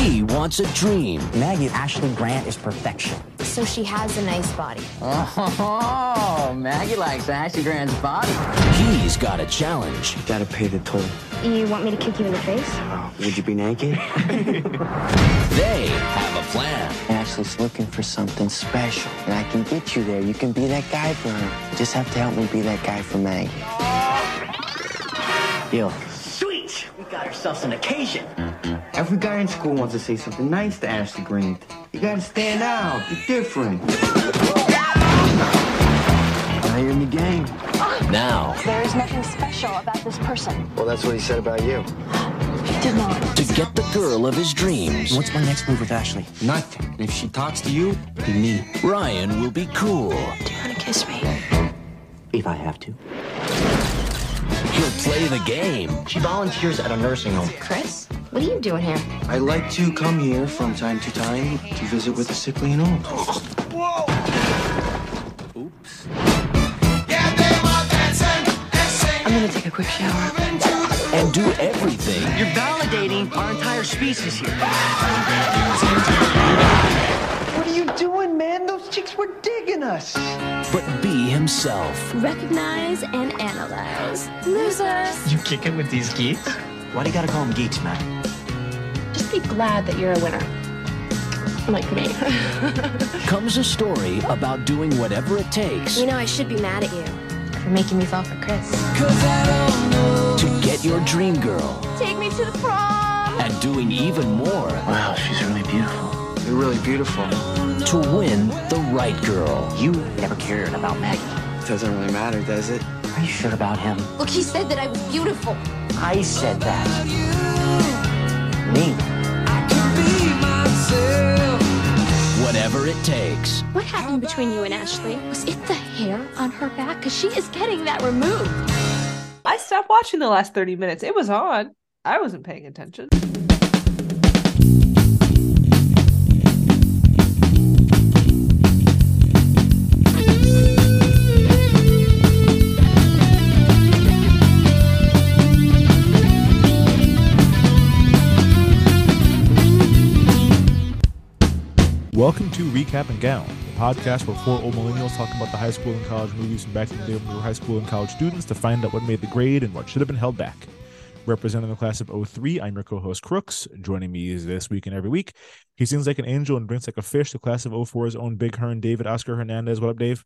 He wants a dream. Maggie, Ashley Grant is perfection. So she has a nice body. Oh, Maggie likes Ashley Grant's body. He's got a challenge. You gotta pay the toll. You want me to kick you in the face? Oh, would you be naked? They have a plan. Ashley's looking for something special, and I can get you there. You can be that guy for her. You just have to help me be that guy for Maggie. Deal. Sweet! We got ourselves an occasion. Every guy in school wants to say something nice to Ashley Grant. You gotta stand out, be different. Now you're in the game. Now, There is nothing special about this person. Well, that's what he said about you. He did not. to get the girl of his dreams, What's my next move with Ashley? Nothing. If she talks to you, be me. Ryan will be cool. Do you want to kiss me? If I have to. He'll play the game. She volunteers at a nursing home. Chris, what are you doing here? I like to come here from time to time to visit with the sickly and old. Whoa! Oops. I'm gonna take a quick shower. and do everything You're validating our entire species here. What are you doing, man? Those chicks were digging us. but be himself. Recognize and analyze. Losers. You kicking with these geeks? Why do you gotta call them geeks, man? Just be glad that you're a winner. Like me. Comes a story about doing whatever it takes You know, I should be mad at you for making me fall for Chris. to get your dream girl Take me to the prom. and doing even more Wow, she's really beautiful. You're really beautiful. to win the right girl. You never cared about Maggie. Doesn't really matter, does it? Are you sure about him? Look, he said that I was beautiful. I said that. Me. Whatever it takes. What happened between you and Ashley? Was it the hair on her back? Because she is getting that removed. I stopped watching the last 30 minutes. It was on. I wasn't paying attention. Welcome to Recap and Gown, the podcast where four old millennials talk about the high school and college movies from back in the day when we were high school and college students to find out what made the grade and what should have been held back. Representing the class of 03, I'm your co-host Crooks. Joining me is this week and every week. He sings like an angel and drinks like a fish. The class of 04's own Big Hearn, David Oscar Hernandez. What up, Dave?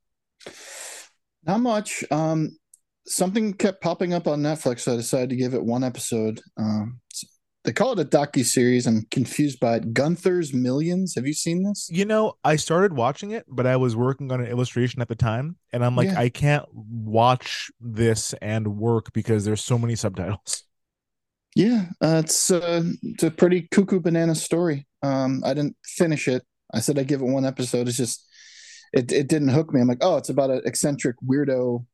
Not much. Um, something kept popping up on Netflix, so I decided to give it one episode. Um, they call it a docu series. I'm confused by it. Gunther's Millions. Have you seen this? You know, I started watching it, but I was working on an illustration at the time, and I'm like, Yeah. I can't watch this and work because there's so many subtitles. Yeah, uh, it's uh, it's a pretty cuckoo banana story. Um, I didn't finish it. I said I'd give it one episode. It's just it it didn't hook me. I'm like, oh, it's about an eccentric weirdo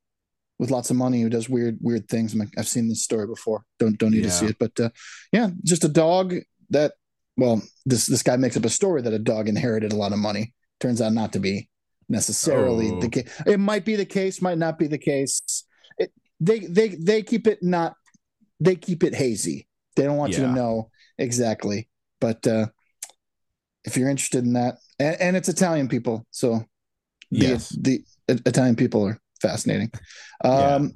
with lots of money who does weird weird things. I'm like, I've seen this story before. Don't don't need to see it. But uh, yeah, just a dog that well, this this guy makes up a story that a dog inherited a lot of money. Turns out not to be necessarily Oh. the case. It might be the case, might not be the case. It they they they keep it not they keep it hazy. They don't want you to know exactly. But uh if you're interested in that, and, and it's Italian people, so the, Yes. the Italian people are fascinating. Um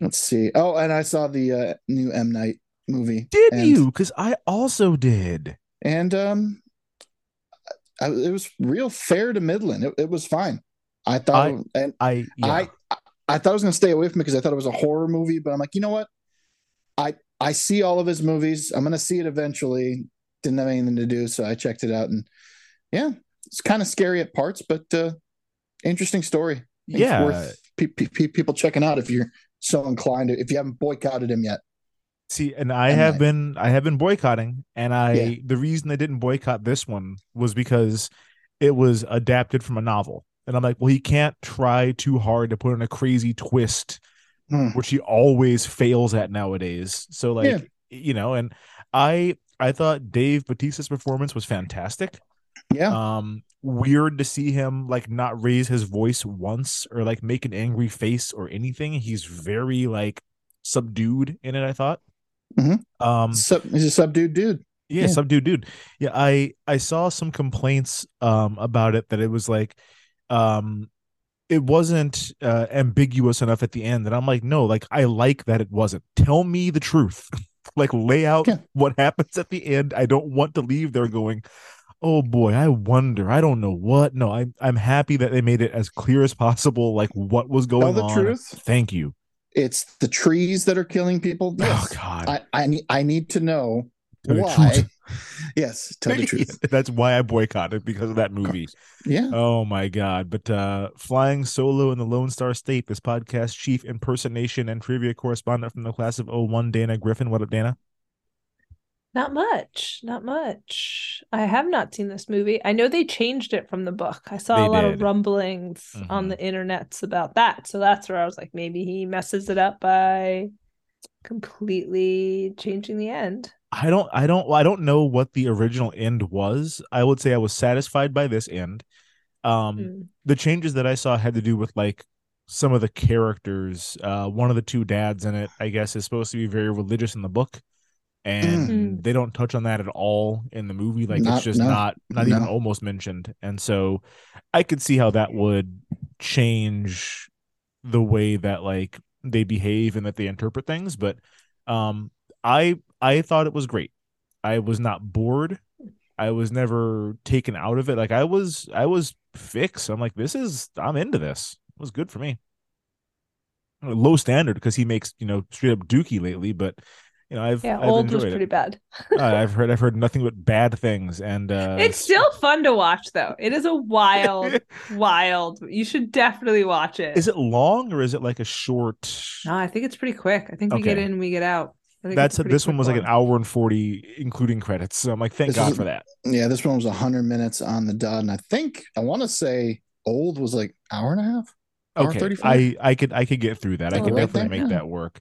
let's see. Oh, and I saw the uh new M Night movie. Did and, you? Because I also did. And um I, it was real fair to Midland. It, it was fine. I thought I- and I yeah. I I thought I was gonna stay away from it because I thought it was a horror movie, but I'm like, you know what? I I see all of his movies. I'm gonna see it eventually. Didn't have anything to do, so I checked it out, and yeah, it's kind of scary at parts, but uh interesting story. I think it's Yeah. worth pe- pe- pe- people checking out if you're so inclined. If you haven't boycotted him yet, See, and I And have I- been I have been boycotting, and I Yeah. the reason I didn't boycott this one was because it was adapted from a novel, and I'm like, well, he can't try too hard to put in a crazy twist, Hmm. which he always fails at nowadays. So, like, Yeah. you know, and I I thought Dave Batista's performance was fantastic. Yeah. Um, weird to see him like not raise his voice once or like make an angry face or anything. He's very like subdued in it. I thought. Mhm. Um, Sub, he's a subdued dude. yeah, Yeah. subdued dude. Yeah, I I saw some complaints um about it that it was like um it wasn't uh ambiguous enough at the end and I'm like no, like I like that it wasn't. Tell me the truth. like lay out Yeah. what happens at the end. I don't want to leave there going Oh boy, I wonder. I don't know what. No, I'm I'm happy that they made it as clear as possible, like what was going on. Tell the on. truth. Thank you. It's the trees that are killing people. Yes. Oh God. I, I need I need to know Tell why. yes, tell the truth. That's why I boycotted because of that movie. Yeah. Oh my god! But uh flying solo in the Lone Star State, this podcast chief impersonation and trivia correspondent from the class of 01, Dana Griffin. What up, Dana? Not much. Not much. I have not seen this movie. I know they changed it from the book. I saw They a lot did. of rumblings on Mhm. the internets about that. So that's where I was like, maybe he messes it up by completely changing the end. I don't, I don't, I don't know what the original end was. I would say I was satisfied by this end. Um, Mm. the changes that I saw had to do with like some of the characters. Uh, one of the two dads in it, I guess, is supposed to be very religious in the book, and Mm. they don't touch on that at all in the movie. Like Not- it's just no, not, not even almost mentioned. And so, I could see how that would change the way that like they behave and that they interpret things. But, um, I I thought it was great. I was not bored. I was never taken out of it. Like I was I was fixed. I'm like, this is I'm into this. It was good for me. Low standard because he makes, you know, straight up dookie lately, but you know, I've Yeah, I've old was pretty it. bad. Uh, I've heard I've heard nothing but bad things and uh it's still fun to watch though. It is a wild, wild. You should definitely watch it. is it long or is it like a short No, I think it's pretty quick. I think we get Okay. in, we get out. That's a this one quick was like an hour and 40 including credits. So I'm like, thank This God is- for that. Yeah, this one was 100 minutes on the dot. And I think, I want to say old was like hour and a half. Hour Okay. 35? I I could I could get through that. I Oh, could right definitely there, make yeah. that work.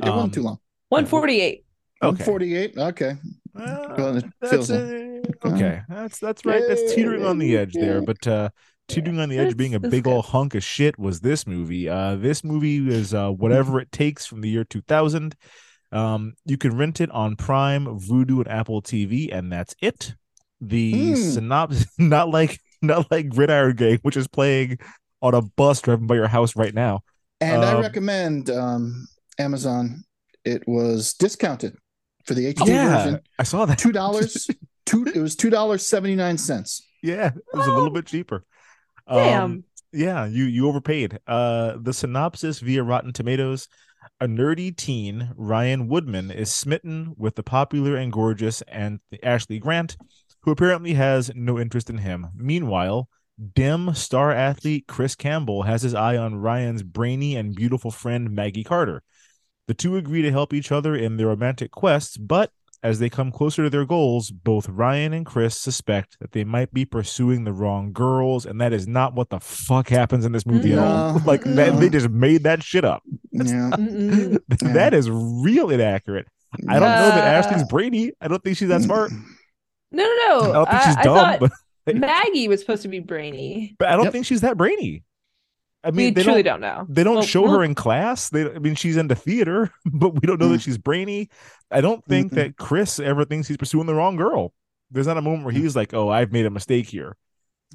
It wasn't too Um, long. 148. Okay. 148. Okay. Well, Well, that's feels uh, okay. That's that's right. That's teetering on the edge there, but uh teetering on the edge being a big old hunk of shit was this movie. Uh this movie is uh whatever it takes from the year 2000. Um you can rent it on Prime, Vudu and Apple TV and that's it. The Hmm. synopsis not like not like Gridiron Gang which is playing on a bus driving by your house right now. And I Um, recommend um, Amazon. It was discounted for the HD yeah, version. I saw that. Two dollars. two. It was two dollars seventy nine cents. Yeah, it was a little bit cheaper. Damn. Um, yeah, you you overpaid. Uh, the synopsis via Rotten Tomatoes: A nerdy teen, Ryan Woodman, is smitten with the popular and gorgeous and Ashley Grant, who apparently has no interest in him. Meanwhile, dim star athlete Chris Campbell has his eye on Ryan's brainy and beautiful friend Maggie Carter. The two agree to help each other in their romantic quests, but as they come closer to their goals, both Ryan and Chris suspect that they might be pursuing the wrong girls, and that is not what the fuck happens in this movie at all. No, Like that, they just made that shit up. Yeah. Mm-mm. that is real inaccurate. I don't know that Ashley's brainy. I don't think she's that smart. No, no, no. I don't think I- she's I dumb, thought but, Maggie was supposed to be brainy. but I don't Yep. think she's that brainy. I We mean, they truly don't, don't, know. They don't Well, show we'll- her in class. They, I mean, she's into theater, but we don't know that Mm. she's brainy. I don't think Mm-mm. that Chris ever thinks he's pursuing the wrong girl. There's not a moment where he's like, "Oh, I've made a mistake here."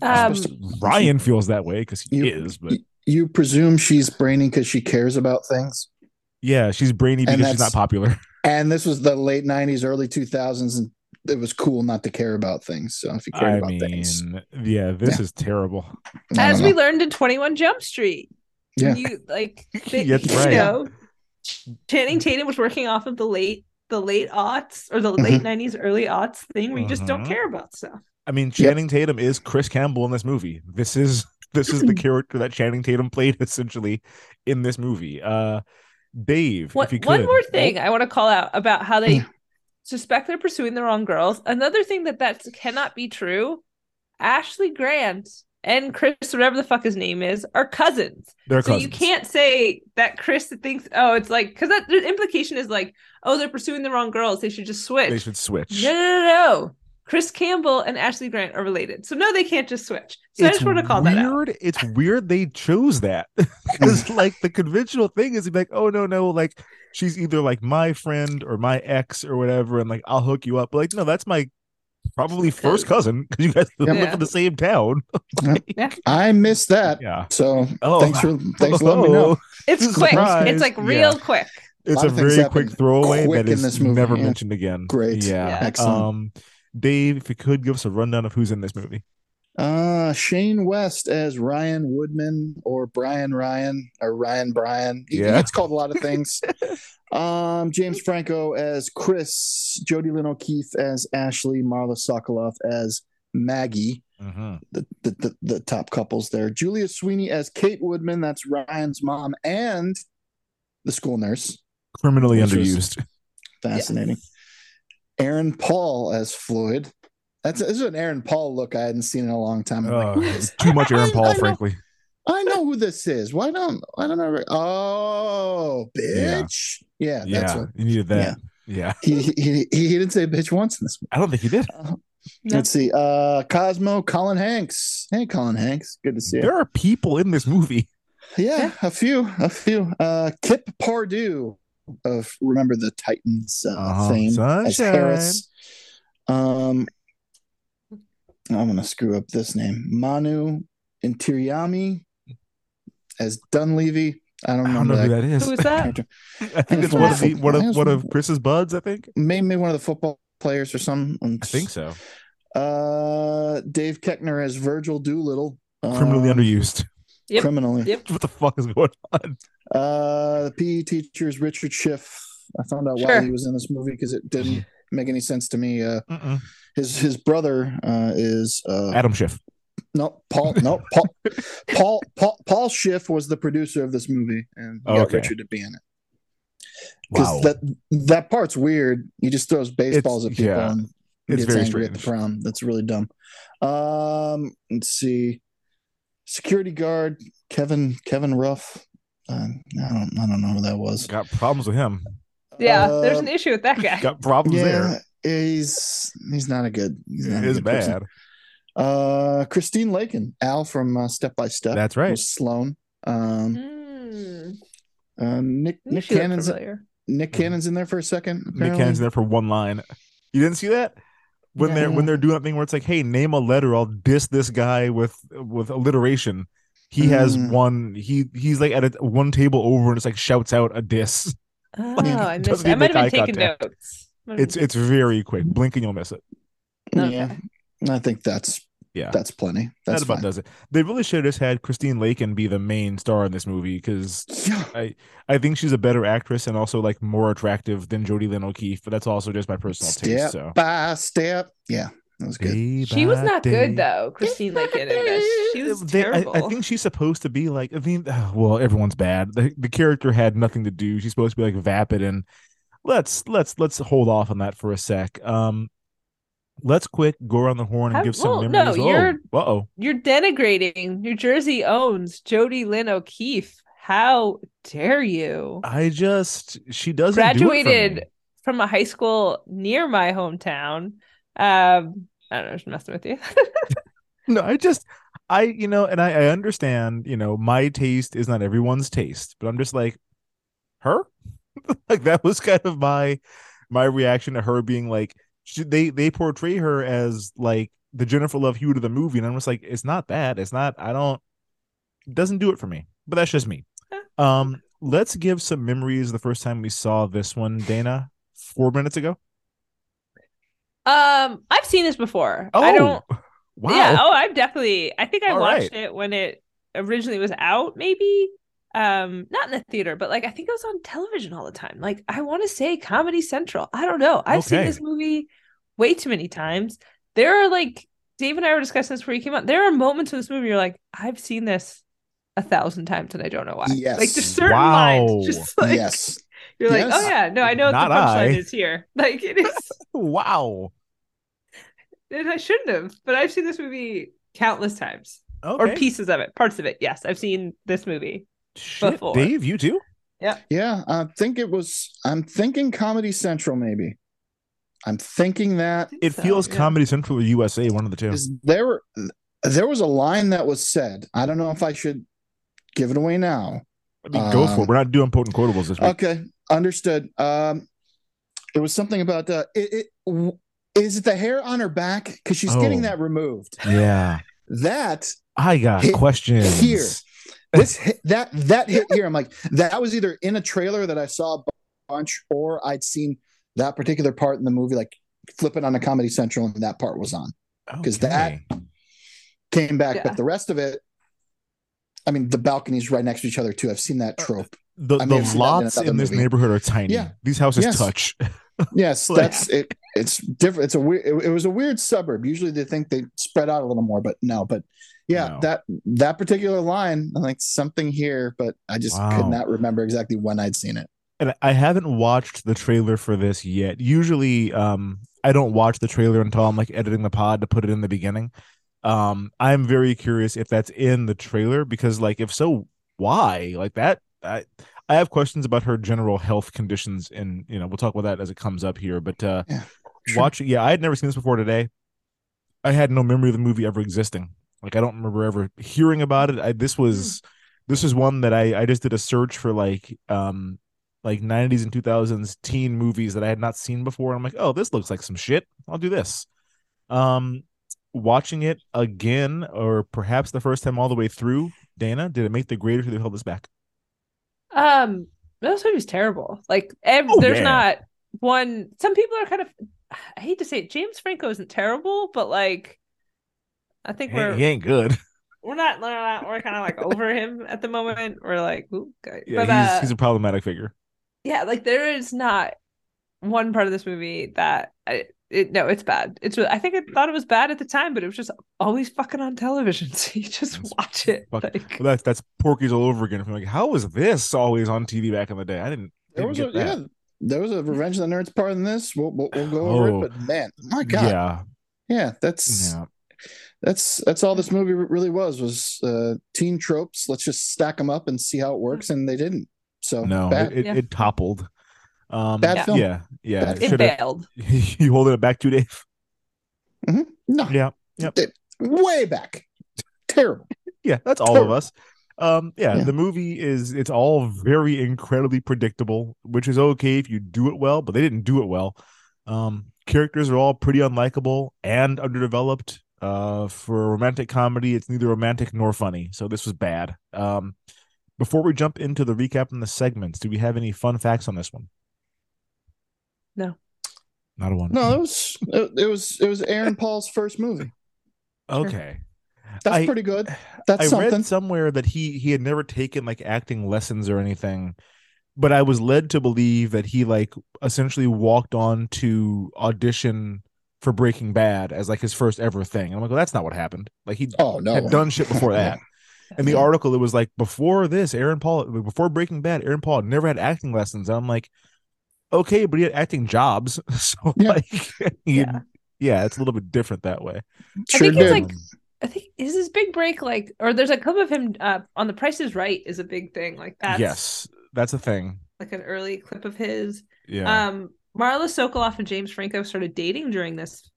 Um, Ryan feels that way because he You- is, but You presume she's brainy because she cares about things. yeah, she's brainy because she's not popular. And this was the late '90s, early 2000s, and it was cool not to care about things. So if you care about mean, things, yeah, this Yeah. is terrible. As we learned in 21 Jump Street. yeah, You like they, That's you right. know, Channing Tatum was working off of the late the late aughts or the Mm-hmm. late 90s, early aughts thing where you just don't Mhm. care about stuff. I mean, Channing Tatum is Chris Campbell in this movie. This is this is the character that Channing Tatum played essentially in this movie. Uh Dave, One, if you could. one more thing I want to call out about how they Hmm. Suspect they're pursuing the wrong girls. Another thing that that cannot be true. Ashley Grant and Chris, whatever the fuck his name is, are cousins. They're so you can't say that Chris thinks, oh, it's like because that the implication is like, oh, they're pursuing the wrong girls. They should just switch. They should switch. No, no, no, no. Chris Campbell and Ashley Grant are related. So no, they can't just switch. So I just want to call that out. weird. It's weird they chose that because like the conventional thing is like, oh no, no, like she's either like my friend or my ex or whatever, and like I'll hook you up. But like, no, that's my probably first cousin because you guys live Yeah. in the same town. Yeah. I missed that. Yeah. So Oh. thanks for thanks for letting me know. It's quick. Surprise. It's like real Yeah. quick. It's lot a of very quick throwaway quick that in is this movie, never yeah. mentioned again. Great. Yeah. Yeah. Excellent. Um, Dave, if you could give us a rundown of who's in this movie. Uh, Shane West as Ryan Woodman or Brian Ryan or Ryan Bryan. He- Yeah. It's called a lot of things. um, James Franco as Chris, Jodi Lyn O'Keefe as Ashley, Marla Sokoloff as Maggie, Mhm. the, the, the, the top couples there. Julia Sweeney as Kate Woodman, that's Ryan's mom, and the school nurse. Criminally underused. Fascinating. Aaron Paul as Floyd. That's this is an Aaron Paul look I hadn't seen in a long time. I'm like, Uh, "Who is too much Aaron Paul, I know- frankly. I know who this is. Why don't I don't know? Oh, bitch. Yeah, Yeah, that's what you needed that. Yeah. he, he he he didn't say bitch once in this one. I don't think he did. Uh, Let's see. Uh Cosmo, Colin Hanks. Hey, Colin Hanks. Good to see you. There are people in this movie. Yeah, a few, a few. Uh Kip Pardue of Remember the Titans uh, Uh-huh. fame as Harris. Um I'm gonna screw up this name. Manu Intiraymi as Dunleavy. I don't I don't know who that. that is. Who is that? I think it's one of the one of one of Chris's buds. I think. Maybe one of the football players or something. I think so. Uh, Dave Keckner as Virgil Doolittle. Criminally Um, underused. Yep. Criminally. Yep. What the fuck is going on? Uh, the PE teacher is Richard Schiff. I found out why he was in this movie because it didn't make any sense to me. Uh, Mm-mm. His his brother uh, is uh, Adam Schiff. no Paul no Paul Paul Paul Paul Schiff was the producer of this movie and he Oh, got okay. Richard to be in it because Wow. that that part's weird. He just throws baseballs It's- at people yeah. and It's gets very angry at the prom. That's really dumb. Um, let's see. Security guard Kevin Kevin Ruff. Uh, I don't I don't know who that was. Got problems with him. Yeah, there's Uh, an issue with that guy. Got problems Yeah, there. He's he's not a good. He's not It a is good person. bad. Uh, Christine Lakin, Al from uh, Step by Step. That's right. Was Sloan. Um, Mm. uh, Nick Knew Nick Cannon's. Nick Cannon's in there for a second. Nick apparently. Cannon's there for one line. You didn't see that? When they're when they're doing that thing where it's like, hey, name a letter, I'll diss this guy with with alliteration. He has Mm. one. He he's like at a, one table over and it's like shouts out a diss. Oh, Yeah. I missed. Doesn't I even might have been taking contact. notes. Might have It's been it's very quick. Blink and you'll miss it. Yeah, I think that's Yeah, that's plenty. That's that about fine. does it. They really should have just had Christine Lakin be the main star in this movie because Yeah. I I think she's a better actress and also like more attractive than Jodi Lyn O'Keefe. But that's also just my personal Step taste. So by step. Yeah, that was good. Day She was not day. good though, Christine Lakin in this. She was They- I, terrible. I think she's supposed to be like I mean, well, everyone's bad. The, the character had nothing to do. She's supposed to be like vapid and let's let's let's hold off on that for a sec. Um, let's quick go around the horn and How- give some well, no, memories. you're- Oh. You're denigrating. New Jersey owns Jodi Lyn O'Keefe. How dare you? I just she doesn't do Graduated me. from a high school near my hometown. Um, I don't know, just messing with you. No, I just I you know, and I, I understand, you know, my taste is not everyone's taste, but I'm just like her? like that was kind of my my reaction to her being like she, they they portray her as like the Jennifer Love Hewitt of the movie, and I'm just like, it's not that. It's not. I don't. It doesn't do it for me. But that's just me. Um, let's give some memories. The first time we saw this one, Dana, four minutes ago. um, I've seen this before. Oh, I don't. Wow. Yeah. Oh, I've definitely. I think I All watched right. it when it originally was out. Maybe. Um, not in the theater, but like I think it was on television all the time. Like I want to say Comedy Central. I don't know. I've seen this movie way too many times. There are like Dave and I were discussing this before you came out. There are moments in this movie you're like, I've seen this a thousand times and I don't know why. Yes. Like there's certain Wow. lines just like yes. you're like, Yes. oh yeah, no, I know what Not the punchline I. is here. Like it is Wow. and I shouldn't have, but I've seen this movie countless times. Okay. Or pieces of it, parts of it. Yes, I've seen this movie. Shit, before. Dave, you too? Yeah, Yeah. I think it was. I'm thinking Comedy Central, maybe. I'm thinking that It So, feels yeah. Comedy Central or USA, one of the two. is there. There was a line that was said. I don't know if I should give it away now. I mean, go for um, it. We're not doing potent quotables this week. Okay, understood. Um, it was something about uh, it, it. w- Is it the hair on her back? Because she's getting Oh. that removed. Yeah. That I got Hit questions. here. This hit, that that hit here. I'm like that was either in a trailer that I saw a bunch, or I'd seen that particular part in the movie, like flipping on a Comedy Central, and that part was on. 'Cause that- Okay. Came back, Yeah. but the rest of it. I mean, the balconies right next to each other too. I've seen that uh, trope. the, I may the have seen that in lots in this neighborhood are tiny. Yeah. These houses Yes. touch. Yes, Like- that's it. It's different. It's a weird. It, it was a weird suburb. Usually they think they spread out a little more, but no. But yeah, No. that that particular line, I'm like something here, but I just Wow. could not remember exactly when I'd seen it. and I haven't watched the trailer for this yet. Usually, um, I don't watch the trailer until I'm like editing the pod to put it in the beginning. Um, I'm very curious if that's in the trailer because, like, if so, why? Like that, I I have questions about her general health conditions, and you know, we'll talk about that as it comes up here. But uh, Yeah, sure. watching, yeah, I had never seen this before today. I had no memory of the movie ever existing. Like, I don't remember ever hearing about it. I, this was this is one that I I just did a search for like um like 90s and 2000s teen movies that I had not seen before. I'm like, oh, this looks like some shit. I'll do this. Um, watching it again, or perhaps the first time all the way through, Dana, did it make the grade or did they hold this back? Um, this movie's terrible. Like, ev- Oh, there's yeah. not one. Some people are kind of. I hate to say it. James Franco isn't terrible, but like, I think He, we're he ain't good. we're not we're, not, we're kind of like over him at the moment. We're like, okay. Yeah, but he's uh, he's a problematic figure. yeah, like there is not one part of this movie that I, it, no, it's bad. It's I think I thought it was bad at the time, but it was just always fucking on television, so you just That's watch it. Fuck. Like, Well, that's that's Porky's all over again. I'm like, how was this always on TV back in the day? I didn't. There didn't was a that. yeah, there was a Revenge of the Nerds part in this. We'll we'll, we'll go over Oh. it, but man, my God, yeah, Yeah, that's yeah. That's that's all this movie really was was uh, teen tropes. Let's just stack them up and see how it works, and they didn't. So No, bad, it, it, Yeah. it toppled. Um, Bad yeah, film. Yeah, yeah. Bad it it should've- failed. you holding it back too, Dave? no, Yeah, Yep. It- way back, terrible. yeah. That's all of us. Um, yeah, Yeah. the movie is it's all very incredibly predictable, which is okay if you do it well, but they didn't do it well. Um, characters are all pretty unlikable and underdeveloped. Uh, for a romantic comedy, it's neither romantic nor funny, so this was bad. Um, before we jump into the recap and the segments, do we have any fun facts on this one? No. Not a one. No, it was it, it was it was Aaron Paul's first movie. Okay. That's I- pretty good. That's I something. read somewhere that he he had never taken like acting lessons or anything, but I was led to believe that he like essentially walked on to audition for Breaking Bad as like his first ever thing. And I'm like, well, that's not what happened. Like he oh no, had done shit before that. and the article, it was like before this, Aaron Paul before Breaking Bad, Aaron Paul had never had acting lessons. And I'm like, okay, but he had acting jobs, so Yeah. like, Yeah. yeah, it's a little bit different that way. I Sure think it's did. like I think is his big break like or there's a clip of him uh on the Price is Right is a big thing. Like that. yes, that's a thing. like an early clip of his. Yeah. Um Marla Sokoloff and James Franco started dating during this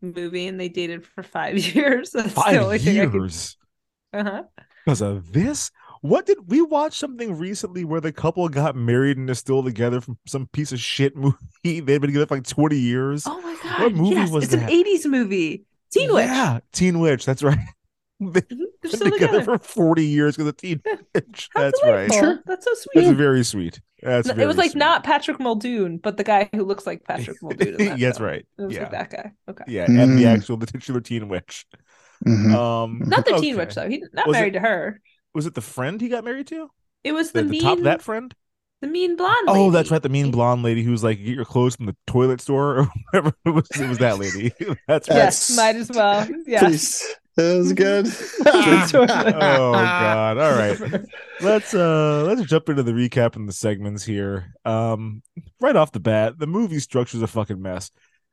movie and they dated for five years. That's Five only thing I could years. uh-huh. because of this. What did we watch something recently where the couple got married and they're still together from some piece of shit movie? They've been together for like 20 years. Oh my god. What movie yes, was it's that? It's an 80s movie. Teen Witch. Yeah, Teen Witch. That's right. Mhm, They're been still together, together. for 40 years because of Teen Witch. That's right. Sure. That's so sweet. That's very sweet. That's it very was like sweet. not Patrick Muldoon, but the guy who looks like Patrick Muldoon. That that's film. right. It was Yeah. like that guy. Okay. Yeah, and the Mm. actual, the titular Teen Witch. Mhm. Um, Not the Teen okay. Witch though. He's not Was it- married to her. Was it the friend he got married to? It was the, The, the mean top that friend? the mean blonde. Oh, that's right. The mean blonde lady who was like, get your clothes from the toilet store or whatever. It was, it was that lady. that's right. Yes, might as well. Yes. Please, That was good. oh god. All right. Let's uh let's jump into the recap and the segments here. Um right off the bat, the movie structure's a fucking mess.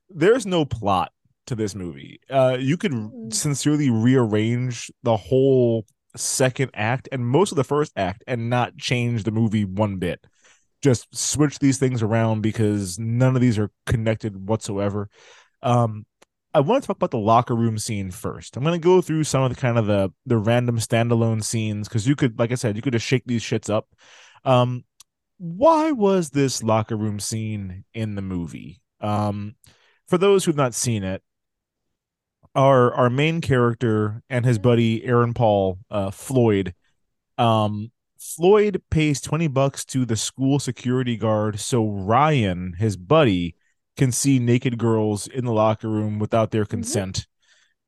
There's no plot to this movie. Uh you could sincerely rearrange the whole second act and most of the first act and not change the movie one bit. Just switch these things around because none of these are connected whatsoever. Um I want to talk about the locker room scene first. I'm going to go through some of the kind of the the random standalone scenes because you could, like I said, you could just shake these shits up. Um, why was this locker room scene in the movie? Um, for those who've not seen it, our our main character and his buddy Aaron Paul, uh, Floyd, um, Floyd pays twenty bucks to the school security guard so Ryan, his buddy can see naked girls in the locker room without their consent.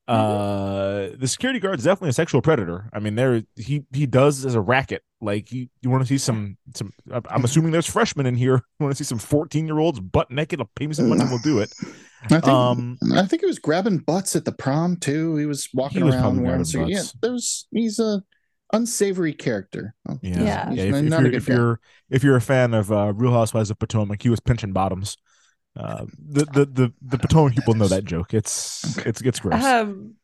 Uh, the security guard is definitely a sexual predator. I mean, there he he does as a racket. Like you, you want to see some some. I'm assuming there's freshmen in here. You want to see some 14 year olds butt naked? I'll pay me some money. We'll do it. I think, Um, I think he was grabbing butts at the prom too. He was walking He was around probably wearing grabbing so, yeah. butts. There's he's a unsavory character. Yeah, Yeah. yeah. If, if you're if you're if you're a fan of uh, Real Housewives of Potomac, he was pinching bottoms. Uh, the the the the Potomac people know that joke. It's it's it's gross. Um,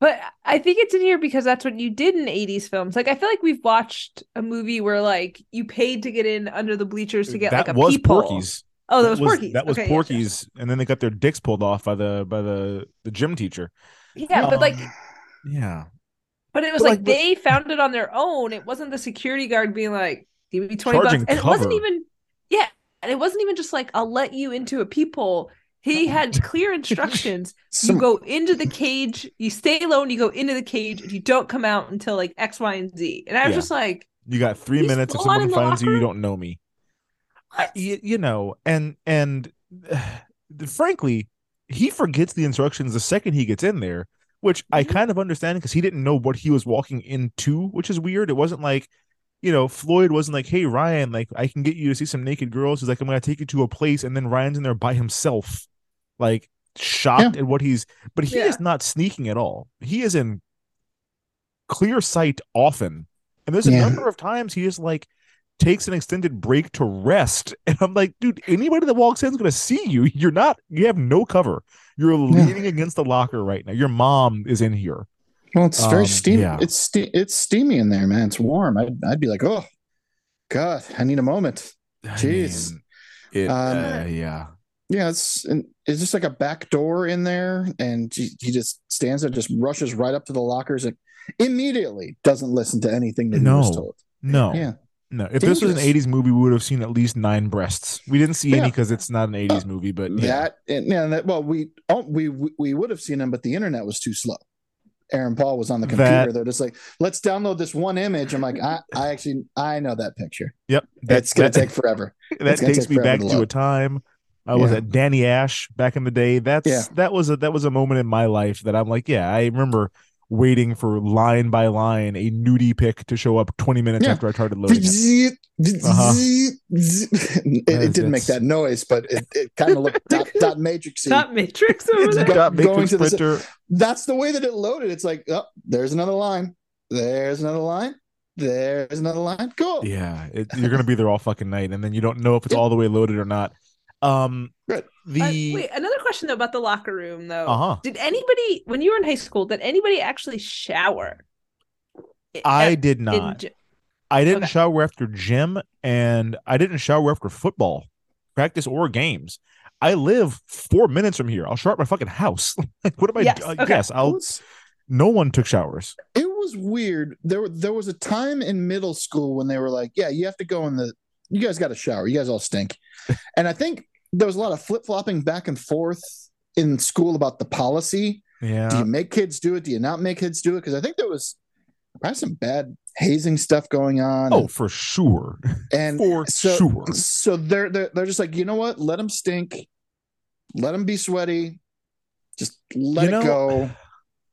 but I think it's in here because that's what you did in 80s films. Like I feel like we've watched a movie where like you paid to get in under the bleachers to get that like a was peephole. Porky's. Oh, that was Porky's. That was Okay, yeah, Porky's, and then they got their dicks pulled off by the by the the gym teacher. Yeah, but like Yeah, but it was But, like, like, but- they found it on their own. It wasn't the security guard being like, give me 20 bucks. And it wasn't even yeah, and it wasn't even just like I'll let you into a peephole. He had clear instructions. you go into the cage, you stay alone, you go into the cage, and you don't come out until like X, Y, and Z. And I was Yeah. just like, you got three minutes. If someone finds you, you don't know me. I, you, you know, and and frankly, he forgets the instructions the second he gets in there, which I Mm-hmm. kind of understand because he didn't know what he was walking into, which is weird. It wasn't like, you know, Floyd wasn't like, "Hey Ryan, like I can get you to see some naked girls." He's like, "I'm gonna take you to a place," and then Ryan's in there by himself, like shocked at what he's. But he Yeah. is not sneaking at all. He is in clear sight often, and there's a Yeah. number of times he just like takes an extended break to rest. And I'm like, dude, anybody that walks in is gonna see you. You're not, you have no cover. You're leaning against the locker right now. Your mom is in here. Well, it's very Um, steamy. yeah. It's ste- it's steamy in there, man. It's warm. I'd I'd be like, oh, God, I need a moment. I Jeez. mean, it, Um, uh, yeah. Yeah, it's and it's just like a back door in there, and he, he just stands there, just rushes right up to the lockers, and immediately doesn't listen to anything that he was told. No. Yeah, No. If this was an 80s movie, we would have seen at least nine breasts. We didn't see any because it's not an 80s movie, but yeah. that and yeah, that well, we oh, we we- we would have seen them, but the internet was too slow. Aaron Paul was on the computer. That- They're just like, let's download this one image. I'm like, I, I actually I know that picture. Yep. It's gonna that- take forever. that takes take me back to to a time. I was Yeah. at Danny Ash back in the day. That's Yeah. that was a that was a moment in my life that I'm like, yeah, I remember waiting for line by line a nudie pic to show up 20 minutes Yeah. after I started loading. it. Uh-huh. it, it didn't make that noise, but it, it kind of looked dot, dot matrixy. Dot Matrix over there. go- Got going Matrix to the- printer. That's the way that it loaded. It's like, oh, there's another line. There's another line. There's another line. Cool. Yeah, it, you're gonna be there all fucking night, and then you don't know if it's Yeah. all the way loaded or not. Um, Good. the Uh, wait, another question though about the locker room though. Uh-huh. Did anybody when you were in high school, did anybody actually shower? I At- did not. gy- I didn't Okay. shower after gym, and I didn't shower after football practice or games. I live four minutes from here. I'll shower at my fucking house. like, what am I? Yes, uh, okay. Yes, I'll. was- No one took showers. It was weird. There, there was a time in middle school when they were like, "Yeah, you have to go in the. You guys got to shower. You guys all stink." and I think there was a lot of flip flopping back and forth in school about the policy. Yeah. Do you make kids do it? Do you not make kids do it? Because I think there was probably some bad hazing stuff going on. Oh, for sure. and for so, sure. So they're, they're they're just like, you know what? Let them stink. Let them be sweaty. Just let You know, it go.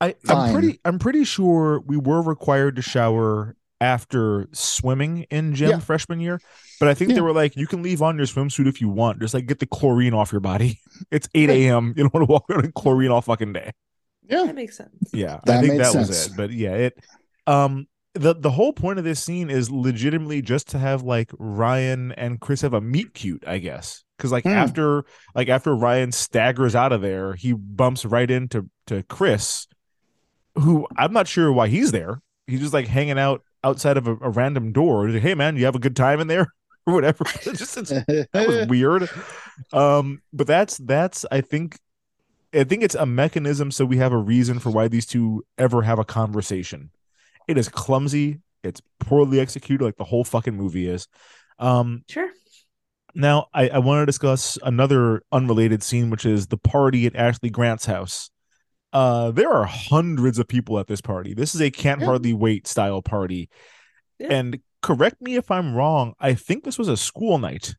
I, I'm pretty. I'm pretty sure we were required to shower after swimming in gym Yeah. freshman year, but I think they were like, you can leave on your swimsuit if you want. Just like get the chlorine off your body. It's 8 a.m. You don't want to walk around in chlorine all fucking day. Yeah, that makes sense. Yeah, That I think made that was it. But yeah, it um the the whole point of this scene is legitimately just to have like Ryan and Chris have a meet cute, I guess. Because like Hmm. after like after Ryan staggers out of there, he bumps right into to Chris, who I'm not sure why he's there. He's just like hanging out outside of a, a random door. Like, hey man, you have a good time in there or whatever. It's just it's, that was weird. Um, but that's that's I think I think it's a mechanism so we have a reason for why these two ever have a conversation. It is clumsy, it's poorly executed, like the whole fucking movie is. Um Sure. now I, I want to discuss another unrelated scene, which is the party at Ashley Grant's house. Uh there are hundreds of people at this party. This is a can't Yeah. hardly wait style party. Yeah. And correct me if I'm wrong, I think this was a school night.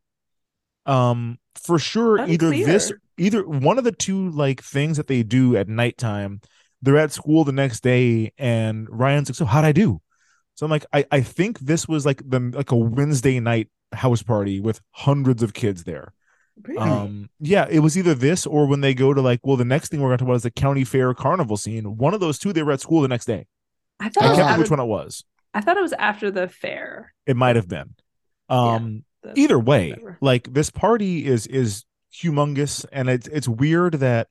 Um for sure either this either one of the two like things that they do at nighttime they're at school the next day and ryan's like so how'd i do so i'm like i, I think this was like the like a wednesday night house party with hundreds of kids there Really? um yeah it was either this or when they go to like well the next thing we're going to talk about is the county fair carnival scene one of those two they were at school the next day I thought i it can't remember which one it was I thought it was after the fair. it might have been um the- either way whatever. like this party is is humongous and it's it's weird that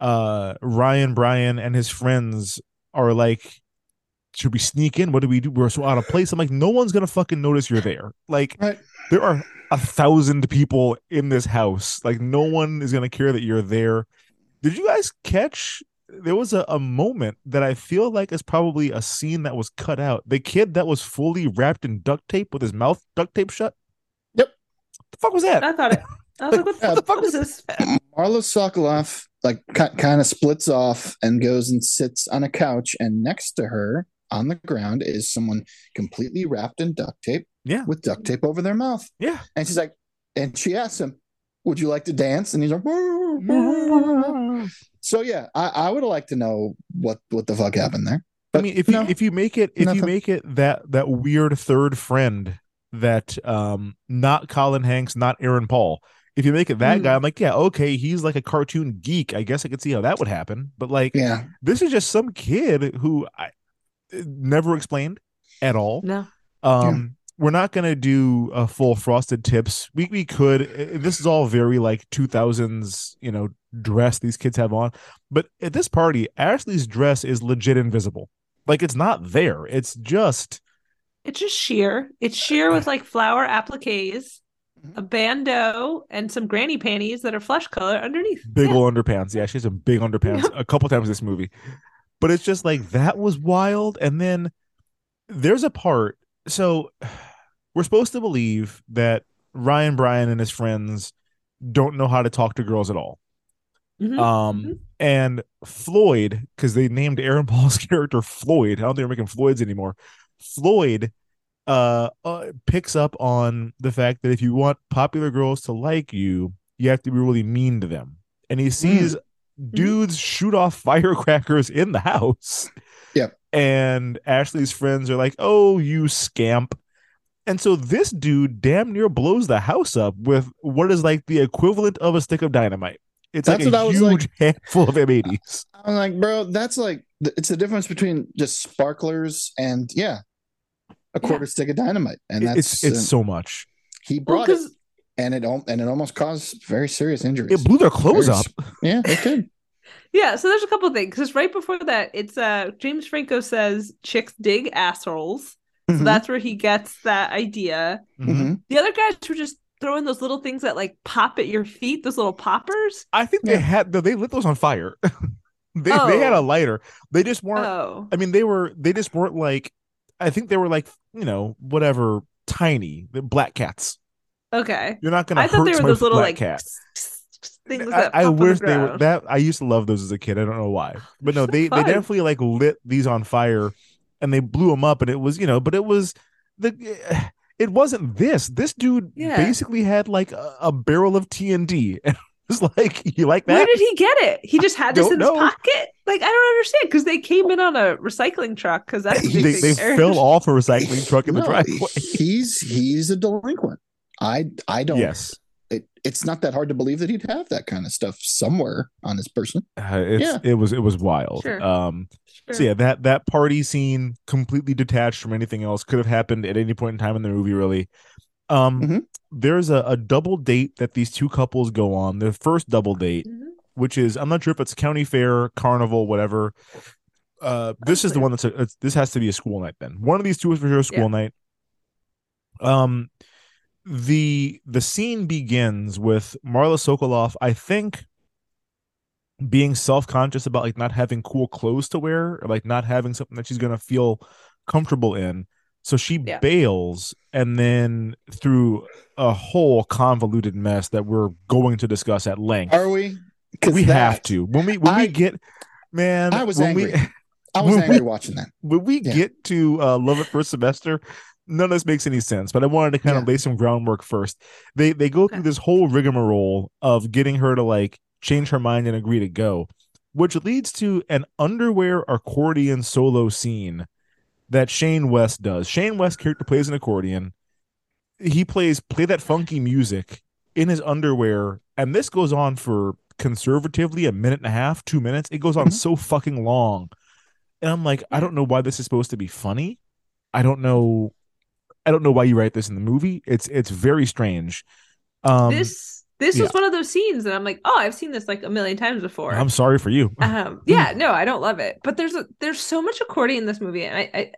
uh ryan bryan and his friends are like should we sneak in what do we do we're so out of place i'm like no one's gonna fucking notice you're there like Right. there are a thousand people in this house like no one is gonna care that you're there did you guys catch there was a, a moment that i feel like is probably a scene that was cut out the kid that was fully wrapped in duct tape with his mouth duct tape shut Yep. the fuck was that I thought it. I was like, what, Yeah, the fuck is this? Marla Sokoloff like kind of splits off and goes and sits on a couch, and next to her on the ground is someone completely wrapped in duct tape yeah with duct tape over their mouth. yeah And she's like, and she asks him, "Would you like to dance?" And he's like, "So yeah, I, I would like to know what what the fuck happened there." I mean, if you if you make it if you make it that that weird third friend that um not Colin Hanks, not Aaron Paul, if you make it that Mm. guy, I'm like, yeah, okay, he's like a cartoon geek. I guess I could see how that would happen. But like, yeah, this is just some kid who I never explained at all. No. Um, we're not gonna do a full frosted tips. We we could. This is all very like 2000s, you know, dress these kids have on. But at this party, Ashley's dress is legit invisible. Like it's not there. It's just It's just sheer. It's sheer with like flower appliques, a bandeau, and some granny panties that are flesh color underneath. big Yeah. old underpants. Yeah, she has some big underpants a couple times this movie. But it's just like that was wild. And then there's a part. So we're supposed to believe that Ryan Bryan and his friends don't know how to talk to girls at all. Mhm. Um Mhm. and Floyd, because they named Aaron Paul's character Floyd. I don't think they're making Floyd's anymore. Floyd uh, uh picks up on the fact that if you want popular girls to like you, you have to be really mean to them. And he sees dudes shoot off firecrackers in the house. Yep. And Ashley's friends are like, "Oh, you scamp." And so this dude damn near blows the house up with what is like the equivalent of a stick of dynamite. It's That's like what I a was huge like- handful of M80s. I'm like, bro, that's like it's the difference between just sparklers and yeah, a quarter stick of dynamite, and that's It's it's uh, so much. he Well, brought it, because and it and it almost caused very serious injuries. It blew their clothes Very up. Yeah, it did. yeah, so there's a couple things. Because right before that, it's uh James Franco says chicks dig assholes. So Mhm. that's where he gets that idea. Mhm. The other guys were just throwing those little things that like pop at your feet, those little poppers. I think they Yeah. had they lit those on fire. they they had a Oh. lighter. They just weren't. Oh. I mean, they were they just weren't like. I think they were like you know whatever tiny black cats. Okay. You're not gonna I hurt thought they were those little like cat. things I, that I pop on the wish they were that. I used to love those as a kid. I don't know why, but no, so they they definitely like lit these on fire, and they blew them up, and it was you know, but it was the. It wasn't this. This dude Yeah. basically had like a, a barrel of TNT, and it was like, "You like that?" Where did he get it? He just had this Don't in his pocket. Like I don't understand because they came in on a recycling truck because that's they, they, they fell off a recycling truck in the No, driveway. He's he's a delinquent. I I don't. Yes, it, it's not that hard to believe that he'd have that kind of stuff somewhere on his person. Uh, it's, Yeah. it was it was wild. Sure. Um, so yeah, that that party scene completely detached from anything else could have happened at any point in time in the movie. Really, um, Mhm. there's a, a double date that these two couples go on. Their first double date, Mhm. which is I'm not sure if it's county fair, carnival, whatever. Uh, this is the one that's a, it's, this has to be a school night. Then one of these two is for sure a school Yeah. night. Um, the the scene begins with Marla Sokoloff, I think, being self conscious about like not having cool clothes to wear or like not having something that she's gonna feel comfortable in. So she Yeah. bails, and then through a whole convoluted mess that we're going to discuss at length. Are we? we have to when we when I- we get man. I was when angry. We, I was angry we- watching that. when we Yeah. get to uh, love at first semester none of this makes any sense but i wanted to kind of lay some groundwork first. They they go through this whole rigmarole of getting her to like change her mind and agree to go which leads to an underwear accordion solo scene that shane west does. Shane west character plays an accordion. He plays play that funky music in his underwear and this goes on for conservatively a minute and a half two minutes. It goes on Mhm. so fucking long. And i'm like i don't know why this is supposed to be funny. I don't know i don't know why you write this in the movie. It's it's very strange. Um this this yeah. was one of those scenes and I'm like, oh, I've seen this like a million times before. i'm sorry for you. Um yeah no i don't love it. But there's a there's so much accordion in this movie and i i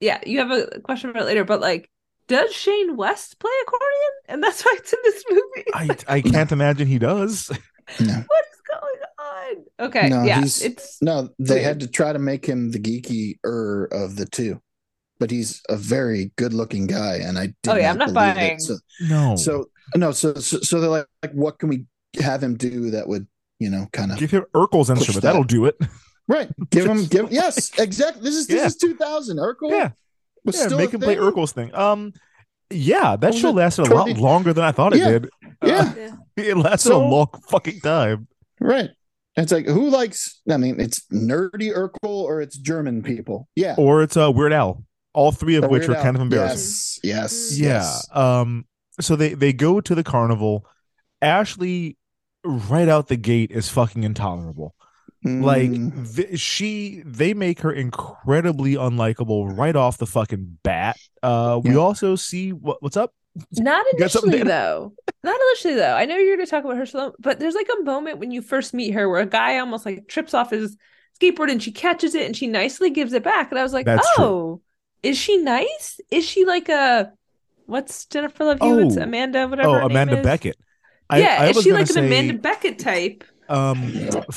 yeah you have a question about it later but like does shane west play accordion? And that's why it's in this movie. I i can't imagine he does. No, what is going on? Okay No, yeah it's no, they had to try to make him the geeky er of the two, but he's a very good looking guy, and I. Did Oh, yeah, I'm not believe it. buying- So, no so no, so, so so they're like, like, what can we have him do that would you know kind of give him urkel's instrument that. that'll do it right? Give him, give yes, exactly. This is this Yeah. is two thousand. Urkel, yeah was yeah still make a him play thing? urkel's thing um yeah that Was show it lasted a lot longer than i thought Yeah. it did Yeah, yeah. it lasted So- a long fucking time right. It's like who likes? I mean, it's nerdy Urkel or it's German people. Yeah, or it's uh weird al all three of Or which Weird are kind of embarrassing. Yes, yes, yeah yes. um so they they go to the carnival. Ashley right out the gate is fucking intolerable. Like Mm, th- she they make her incredibly unlikable right off the fucking bat. Uh we also see what what's up? Not You got something, initially Dana? though. Not initially though. I know you're going to talk about her slow but there's like a moment when you first meet her where a guy almost like trips off his skateboard and she catches it and she nicely gives it back and i was like That's true. Oh is she nice? Is she like a what's jennifer love hewitt's Oh. amanda whatever oh her name amanda is? beckett. Yeah I, is she gonna like an say, amanda beckett type? um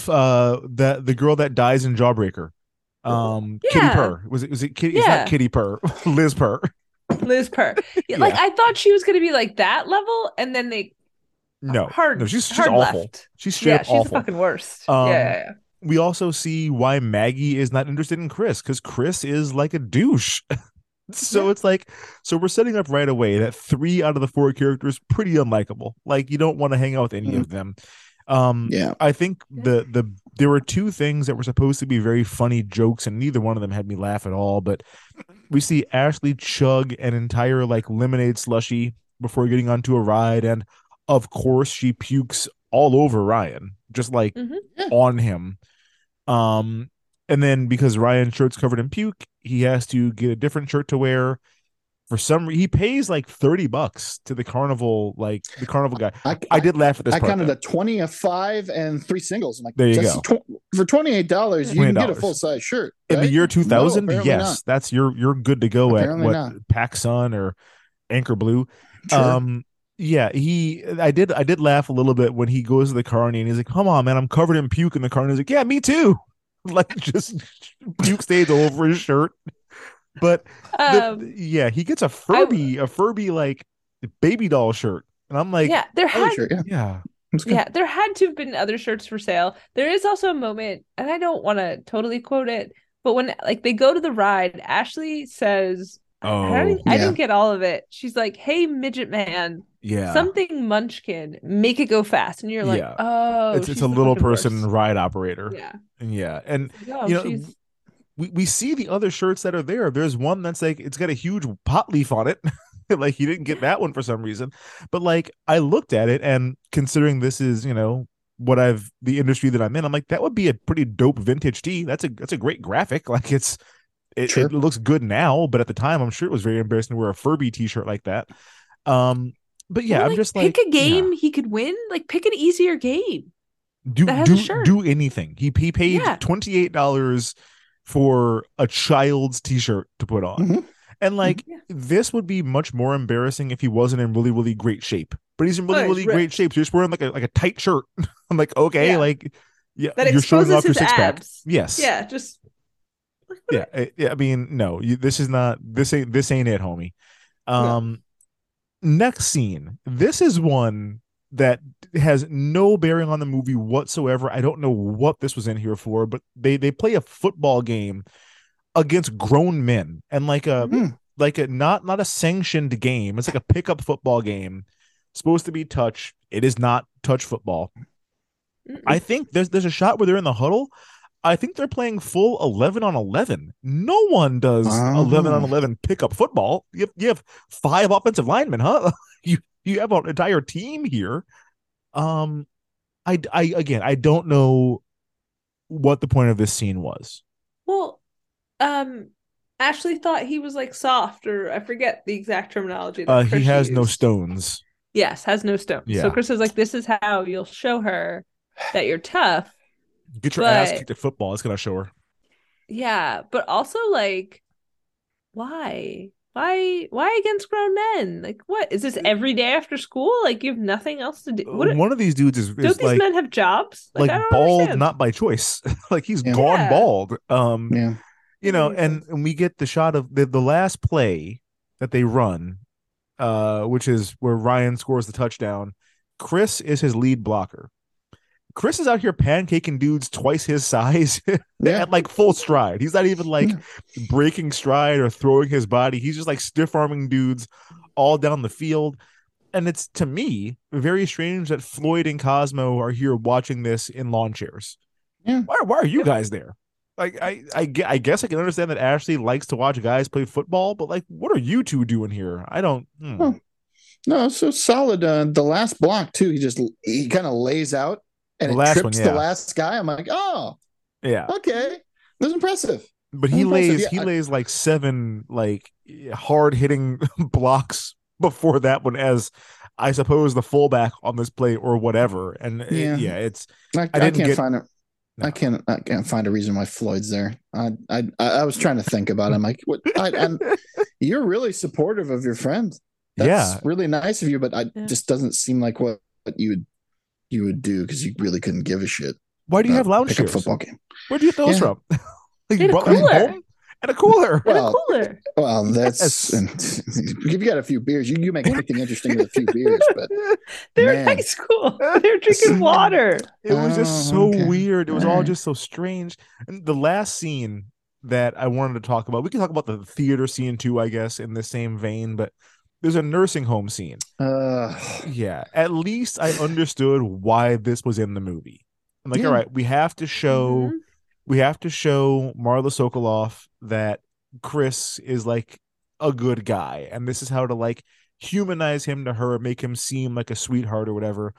uh the the girl that dies in jawbreaker. Um kitty Yeah. purr. Was it was it kitty it's Yeah. not kitty purr. Liz purr. Liz purr. Yeah, like i thought she was going to be like that level and then they no. Hard no she's she's awful. left. she's straight yeah she's awful. the fucking worst. Um, yeah, yeah, yeah. We also see why Maggie is not interested in Chris because Chris is like a douche. so Yeah. it's like, so we're setting up right away that three out of the four characters pretty unlikable. Like you don't want to hang out with any Mhm. of them. Um, yeah. I think the the there were two things that were supposed to be very funny jokes, and neither one of them had me laugh at all. But we see Ashley chug an entire like lemonade slushy before getting onto a ride, and of course she pukes all over Ryan, just like Mhm. Yeah. on him. Um, and then because Ryan's shirt's covered in puke, he has to get a different shirt to wear. For some, he pays like thirty bucks to the carnival, like the carnival guy. I, I did laugh at this. I counted a 20, a five, and three singles. I'm like, There you just tw- for $28, you can get a full size shirt. in the year 2000 No, yes not. that's you're you're good to go Apparently at what not. pac sun or anchor blue Sure. um yeah he i did i did laugh a little bit when he goes to the carney and he's like come on man i'm covered in puke in the carney he's like yeah me too like just puke stains all over his shirt but the- Um, yeah he gets a furby a furby like baby doll shirt and i'm like yeah, there had shirt, yeah. yeah yeah, there had to have been other shirts for sale. There is also a moment, and I don't want to totally quote it, but when like they go to the ride, Ashley says, I, oh didn't, I Yeah. didn't get all of it. She's like, "Hey, midget man, yeah something Munchkin, make it go fast," and you're like, Yeah. "Oh, it's, it's a little person worst." ride operator Yeah, yeah and oh, you know, she's we, we see the other shirts that are there. There's one that's like it's got a huge pot leaf on it. like he didn't get that one for some reason. But like I looked at it and considering this is, you know, what I've the industry that I'm in, I'm like, that would be a pretty dope vintage tee. That's a that's a great graphic. Like it's it, Sure. it looks good now, but at the time I'm sure it was very embarrassing to wear a Furby t-shirt like that. Um but yeah, Or, I'm like, just like pick a game yeah. he could win. Like pick an easier game. do that has a do do anything. He he paid Yeah. twenty eight dollars for a child's t-shirt to put on. Mhm. And like Yeah. this would be much more embarrassing if he wasn't in really, really great shape. But he's in really, Oh, he's really great shape. So you're just wearing like a like a tight shirt. I'm like, okay, Yeah. like yeah, That you're showing exposes off your his six pack. abs. Yes. Yeah, just Yeah. I, yeah. I mean, no, you, this is not this ain't this ain't it, homie. Um next scene. This is one that has no bearing on the movie whatsoever. I don't know what this was in here for, but they they play a football game against grown men and like a Hmm. like a not not a sanctioned game. It's like a pickup football game. Supposed to be touch. It is not touch football. I think there's there's a shot where they're in the huddle. I think they're playing full 11 on 11. No one does 11 on Oh. 11 pickup football. You have, you have five offensive linemen, huh? You you have an entire team here. Um I I again, I don't know what the point of this scene was. Well, um, Ashley thought he was like soft, or I forget the exact terminology. that Uh he Chris has no stones. Yes, has no stones. Yeah. So Chris is like, "This is how you'll show her that you're tough." Get your ass But- kicked at football. It's gonna show her. Yeah, but also like, why? Why? Why against grown men? Like, what is this every day after school? Like, you have nothing else to do. What? One of these dudes is, don't is these like men have jobs? like I don't bald understand. not by choice. like he's Yeah. gone Yeah. bald. Um Yeah. you know and, and we get the shot of the, the last play that they run uh which is where ryan scores the touchdown chris is his lead blocker chris is out here pancaking dudes twice his size Yeah. at like full stride he's not even like Yeah. breaking stride or throwing his body he's just like stiff arming dudes all down the field and it's to me very strange that floyd and cosmo are here watching this in lawn chairs Yeah. why, why are you guys there like I, I I guess I can understand that Ashley likes to watch guys play football, but like, what are you two doing here? I don't. hmm. No, so solid. Uh, the last block too. He just he kind of lays out and The it last trips one, yeah. the last guy. I'm like, oh, Yeah, okay, that's impressive. but he impressive, lays yeah, he I- lays like seven like hard hitting blocks before that one as I suppose the fullback on this play or whatever. And it- Yeah. yeah, it's I, I I, didn't can't get- find it. No. I can't. I can't find a reason why Floyd's there. I I I was trying to think about. it. I'm like, what? I, and you're really supportive of your friend. That's Yeah. really nice of you, but I Yeah. just doesn't seem like what, what you would you would do because you really couldn't give a shit. why do you have about lounge pickup chairs? football game? Where do you get those Yeah. from? like, a you brought them cooler. home? And a cooler. Well, cooler. Well, that's Yes. and if you got a few beers, you, you make anything interesting with a few beers. But They're in Man. high school. They're drinking water. It was just Oh, so okay. weird. It was all just so strange. And the last scene that I wanted to talk about, we can talk about the theater scene too, I guess, in the same vein, but there's a nursing home scene. uh, Yeah. At least I understood why this was in the movie. I'm like, Yeah. all right, we have to show Mhm. we have to show Marla Sokoloff that Chris is like a good guy, and this is how to like humanize him to her, make him seem like a sweetheart or whatever.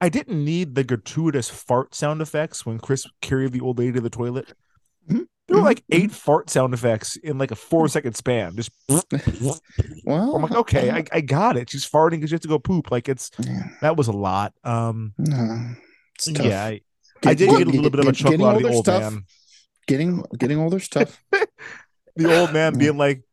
I didn't need the gratuitous fart sound effects when Chris carried the old lady to the toilet. There were Mhm. like eight fart sound effects in like a four second span. Just well, I'm like, okay, I, I got it. She's farting because she has to go poop. Like it's yeah, that was a lot. Um, no, yeah, I, I did get a little bit of a chuckle out of the old tough. man. Getting getting older stuff. the old man being like,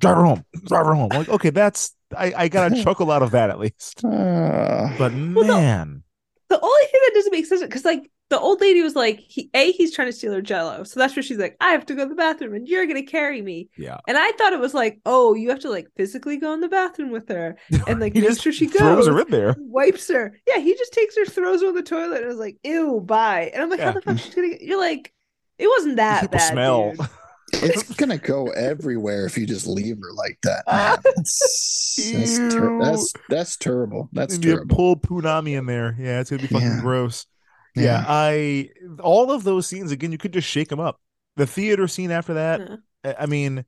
drive her home, drive her home. I'm like, okay, that's I, I got a chuckle out of that at least. Uh, But man, The only thing that doesn't make sense because like the old lady was like, he, a he's trying to steal her jello, so that's where she's like, I have to go to the bathroom and you're gonna carry me. yeah, And I thought it was like, oh, you have to like physically go in the bathroom with her and like he make just sure she goes. throws her in there. Wipes her. Yeah, he just takes her, throws her on the toilet, and was like, "Ew, bye." And I'm like, Yeah. "How the fuck she's gonna?" You're like, "It wasn't that People bad." smell. dude." it's gonna go everywhere if you just leave her like that. man. That's, that's, ter- that's that's terrible. That's you terrible. pull punami in there. Yeah, it's gonna be fucking Yeah. gross. Yeah. I all of those scenes again. You could just shake them up. The theater scene after that. Yeah. I- I mean,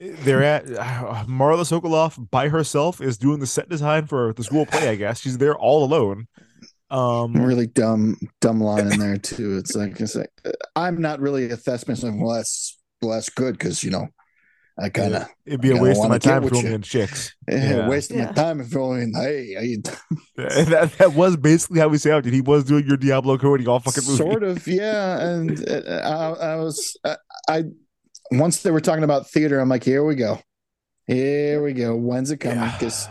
they're at uh, Marla Sokoloff by herself is doing the set design for the school play. I guess she's there all alone. Um, really dumb, dumb line in there too. It's like it's like I'm not really a thespian. So well, that's well, that's good because you know I kind of it'd be a waste of my time filming in chicks. Yeah, Yeah. waste of Yeah. my time if only hey, hey that, that was basically how he sounded. He was doing your Diablo Cody all fucking movie. sort of yeah. And uh, I, I was I, I once they were talking about theater, I'm like, here we go, here we go. When's it coming? Because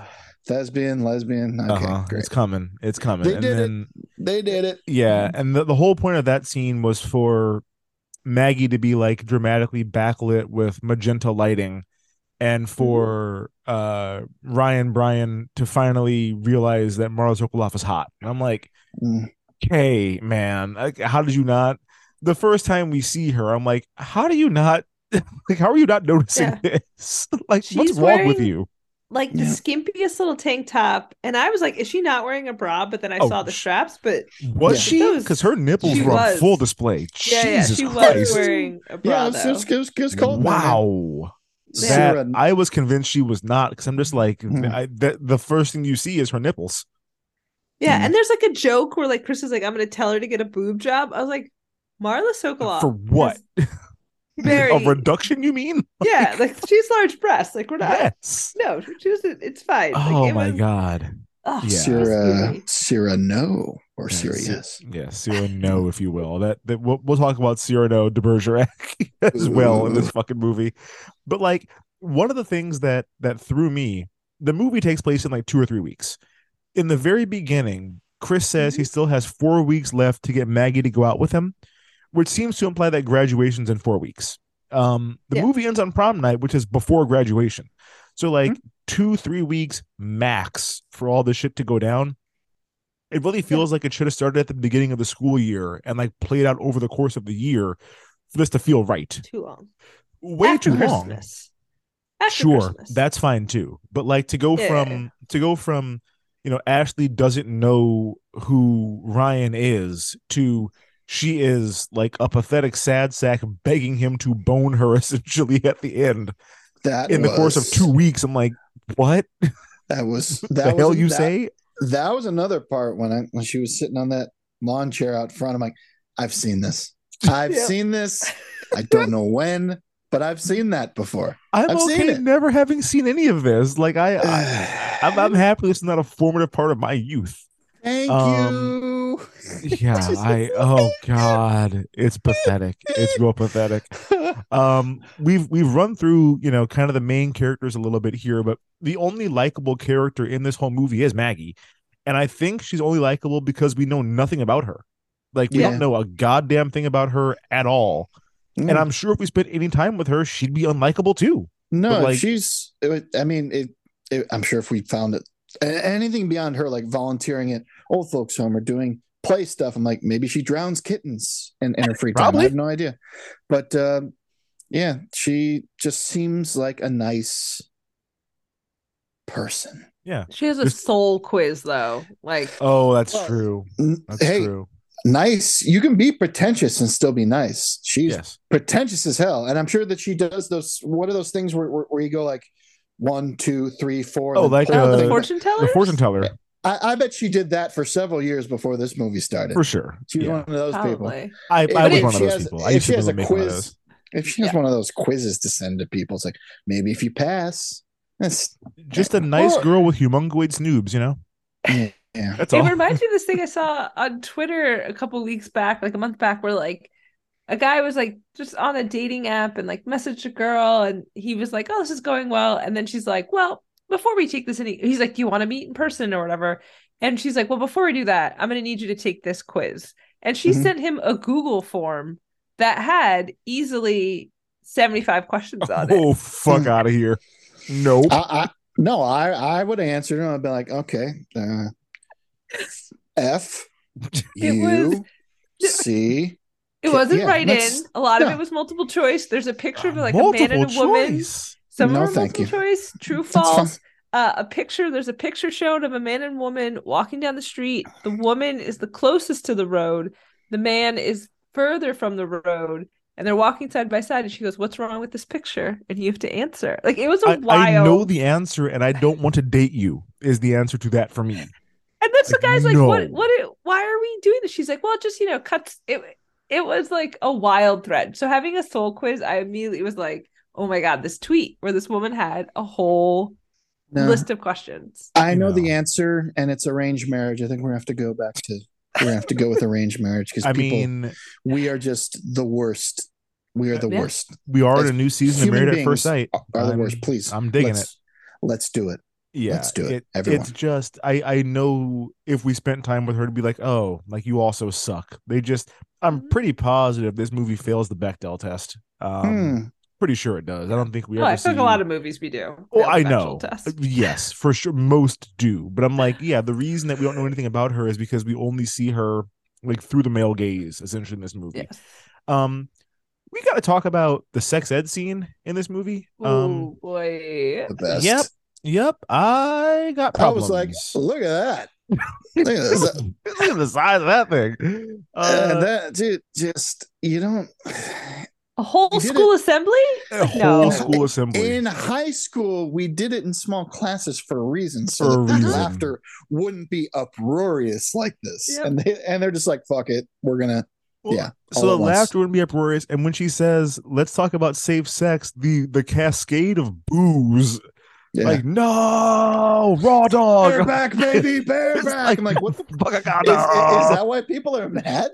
thespian, lesbian. Okay, Uh-huh. great. It's coming. It's coming. They and did it. They did it. yeah, and the, the whole point of that scene was for Maggie to be like dramatically backlit with magenta lighting and for uh Ryan Bryan to finally realize that Marla Sokoloff is hot. And I'm like, Mm. okay, man, like, how did you not? The first time we see her, I'm like, how do you not? Like, how are you not noticing this? like, what's She's wrong with you? Like the skimpiest little tank top, and I was like, "Is she not wearing a bra?" But then I Oh, saw the straps. But Was Yeah. she? Those- Because her nipples she were on was. full display. yeah, yeah, Jesus she was wearing a bra. Yeah, it's, though. it's, it's, it's cold. Wow. Yeah. That Sarah- I was convinced she was not because I'm just like Mhm. I, the, the first thing you see is her nipples. Yeah, Mm. and there's like a joke where like Chris is like, "I'm gonna tell her to get a boob job." I was like, Marla Sokoloff For what? Has Very A reduction? You mean? yeah, like she's large breasts. Like we're not. Yes. No, she was. It's fine. Like, Oh it my was- god. Oh, Yeah. Sierra, Sierra, no, or Yeah, Sierra, yes. Yeah, no, if you will. That that we'll, we'll talk about Cyrano de Bergerac as well in this fucking movie. But like one of the things that that threw me, the movie takes place in like two or three weeks. In the very beginning, Chris says Mm-hmm. he still has four weeks left to get Maggie to go out with him, which seems to imply that graduation's in four weeks. Um, the Yeah. movie ends on prom night, which is before graduation. So like Mm-hmm. two, three weeks max for all this shit to go down. It really feels like it should have started at the beginning of the school year and like played out over the course of the year for this to feel right. too long. Way After too long. Christmas. After sure, Christmas. that's fine too. But like to go Yeah. from to go from you know Ashley doesn't know who Ryan is to she is like a pathetic sad sack begging him to bone her essentially at the end That in the course of two weeks. I'm like, what That was the that hell was, you that, say? That was another part when I when she was sitting on that lawn chair out front. I'm like, I've seen this. I've Yeah. seen this. I don't know when, but I've seen that before. I'm I've okay never having seen any of this. Like I, I I'm, I'm happy it's not a formative part of my youth. Thank Um, you. Yeah, I oh god, it's pathetic. It's real pathetic. Um we've we've run through, you know, kind of the main characters a little bit here, but the only likable character in this whole movie is Maggie. And I think she's only likable because we know nothing about her. Like we Yeah. don't know a goddamn thing about her at all. Mm. And I'm sure if we spent any time with her, she'd be unlikable too. No, like- she's. It, I mean, it, it. I'm sure if we found it, anything beyond her, like volunteering at old folks' home or doing play stuff, I'm like, maybe she drowns kittens in, in her free time. Probably. I have no idea, but um, yeah, she just seems like a nice person. Yeah. She has a Just- soul quiz though. Like Oh, that's Well, true. That's hey, true. nice. You can be pretentious and still be nice. She's Yes. pretentious as hell, and I'm sure that she does those. What are those things where where, where you go like one, two, three, four? Oh, like, uh, the the fortune teller. The fortune teller, I, I bet she did that for several years before this movie started. for sure. She was Yeah. one of those people. I, I was one of those has- people. I if used she to has a make one of quiz- those. If she has one of those quizzes to send to people, it's like maybe if you pass, that's Just a nice Or- girl with humongoid snoobs, you know? yeah. yeah. That's It all. reminds me of this thing I saw on Twitter a couple weeks back, like a month back, where like a guy was like just on a dating app and like messaged a girl, and he was like, "Oh, this is going well," and then she's like, "Well, before we take this any," he's like, "Do you want to meet in person or whatever?" And she's like, "Well, before we do that, I'm going to need you to take this quiz." And she Mhm. sent him a Google form that had easily 75 questions on it. Oh, fuck out of here. Nope. I, I no, I I would have answered him. I'd be like, okay, uh, F U C. It wasn't yeah, right in. A lot of yeah. it was multiple choice. There's a picture of like a man and a woman. choice. Some No, are thank multiple you. choice, true, That's false. Uh, a picture. There's a picture shown of a man and woman walking down the street. The woman is the closest to the road. The man is further from the road, and they're walking side by side, and she goes, "What's wrong with this picture?" And you have to answer. Like it was a I, wild. I know the answer, and I don't want to date you. Is the answer to that for me? And that's Like, the guy's like, no. "What? What? Why are we doing this?" She's like, "Well, just you know, cuts." It it was like a wild thread. So having a soul quiz, I immediately was like, "Oh my god!" This tweet where this woman had a whole No. list of questions. I know No. the answer, and it's arranged marriage. I think we're gonna have to go back to we're gonna have to go with arranged marriage because I people mean, we are just the worst. We are the Yeah. worst. we are in a new season of human Married at First Sight. Are the I'm- worst. Please, I'm digging let's, it. Let's do it. Yeah, Let's do it, everyone. It's just I I know if we spent time with her to be like, oh, like you also suck. They just I'm Mhm. pretty positive this movie fails the Bechdel test. Um, Hmm. Pretty sure it does. I don't think we Oh, ever I think see. a lot of movies we do. Oh, I know. Test. Yes, for sure. Most do, but I'm like, yeah. The reason that we don't know anything about her is because we only see her like through the male gaze, essentially in this movie. Yes. Um, we got to talk about the sex ed scene in this movie. Um, oh boy. The best. yep, yep. I got I was like, look at that. Look at. Look at the size of that thing. and Uh, that dude just you don't A whole You did school assembly? a No. school assembly. in high school we did it in small classes for a reason so For a that the reason. laughter wouldn't be uproarious like this Yep. and they and they're just like fuck it we're gonna Well, yeah, So the at once. laughter wouldn't be uproarious, and when she says, "Let's talk about safe sex," the the cascade of boos, yeah like no raw dog, bareback baby It's bareback like, i'm like what the fuck I got is, is that why people are mad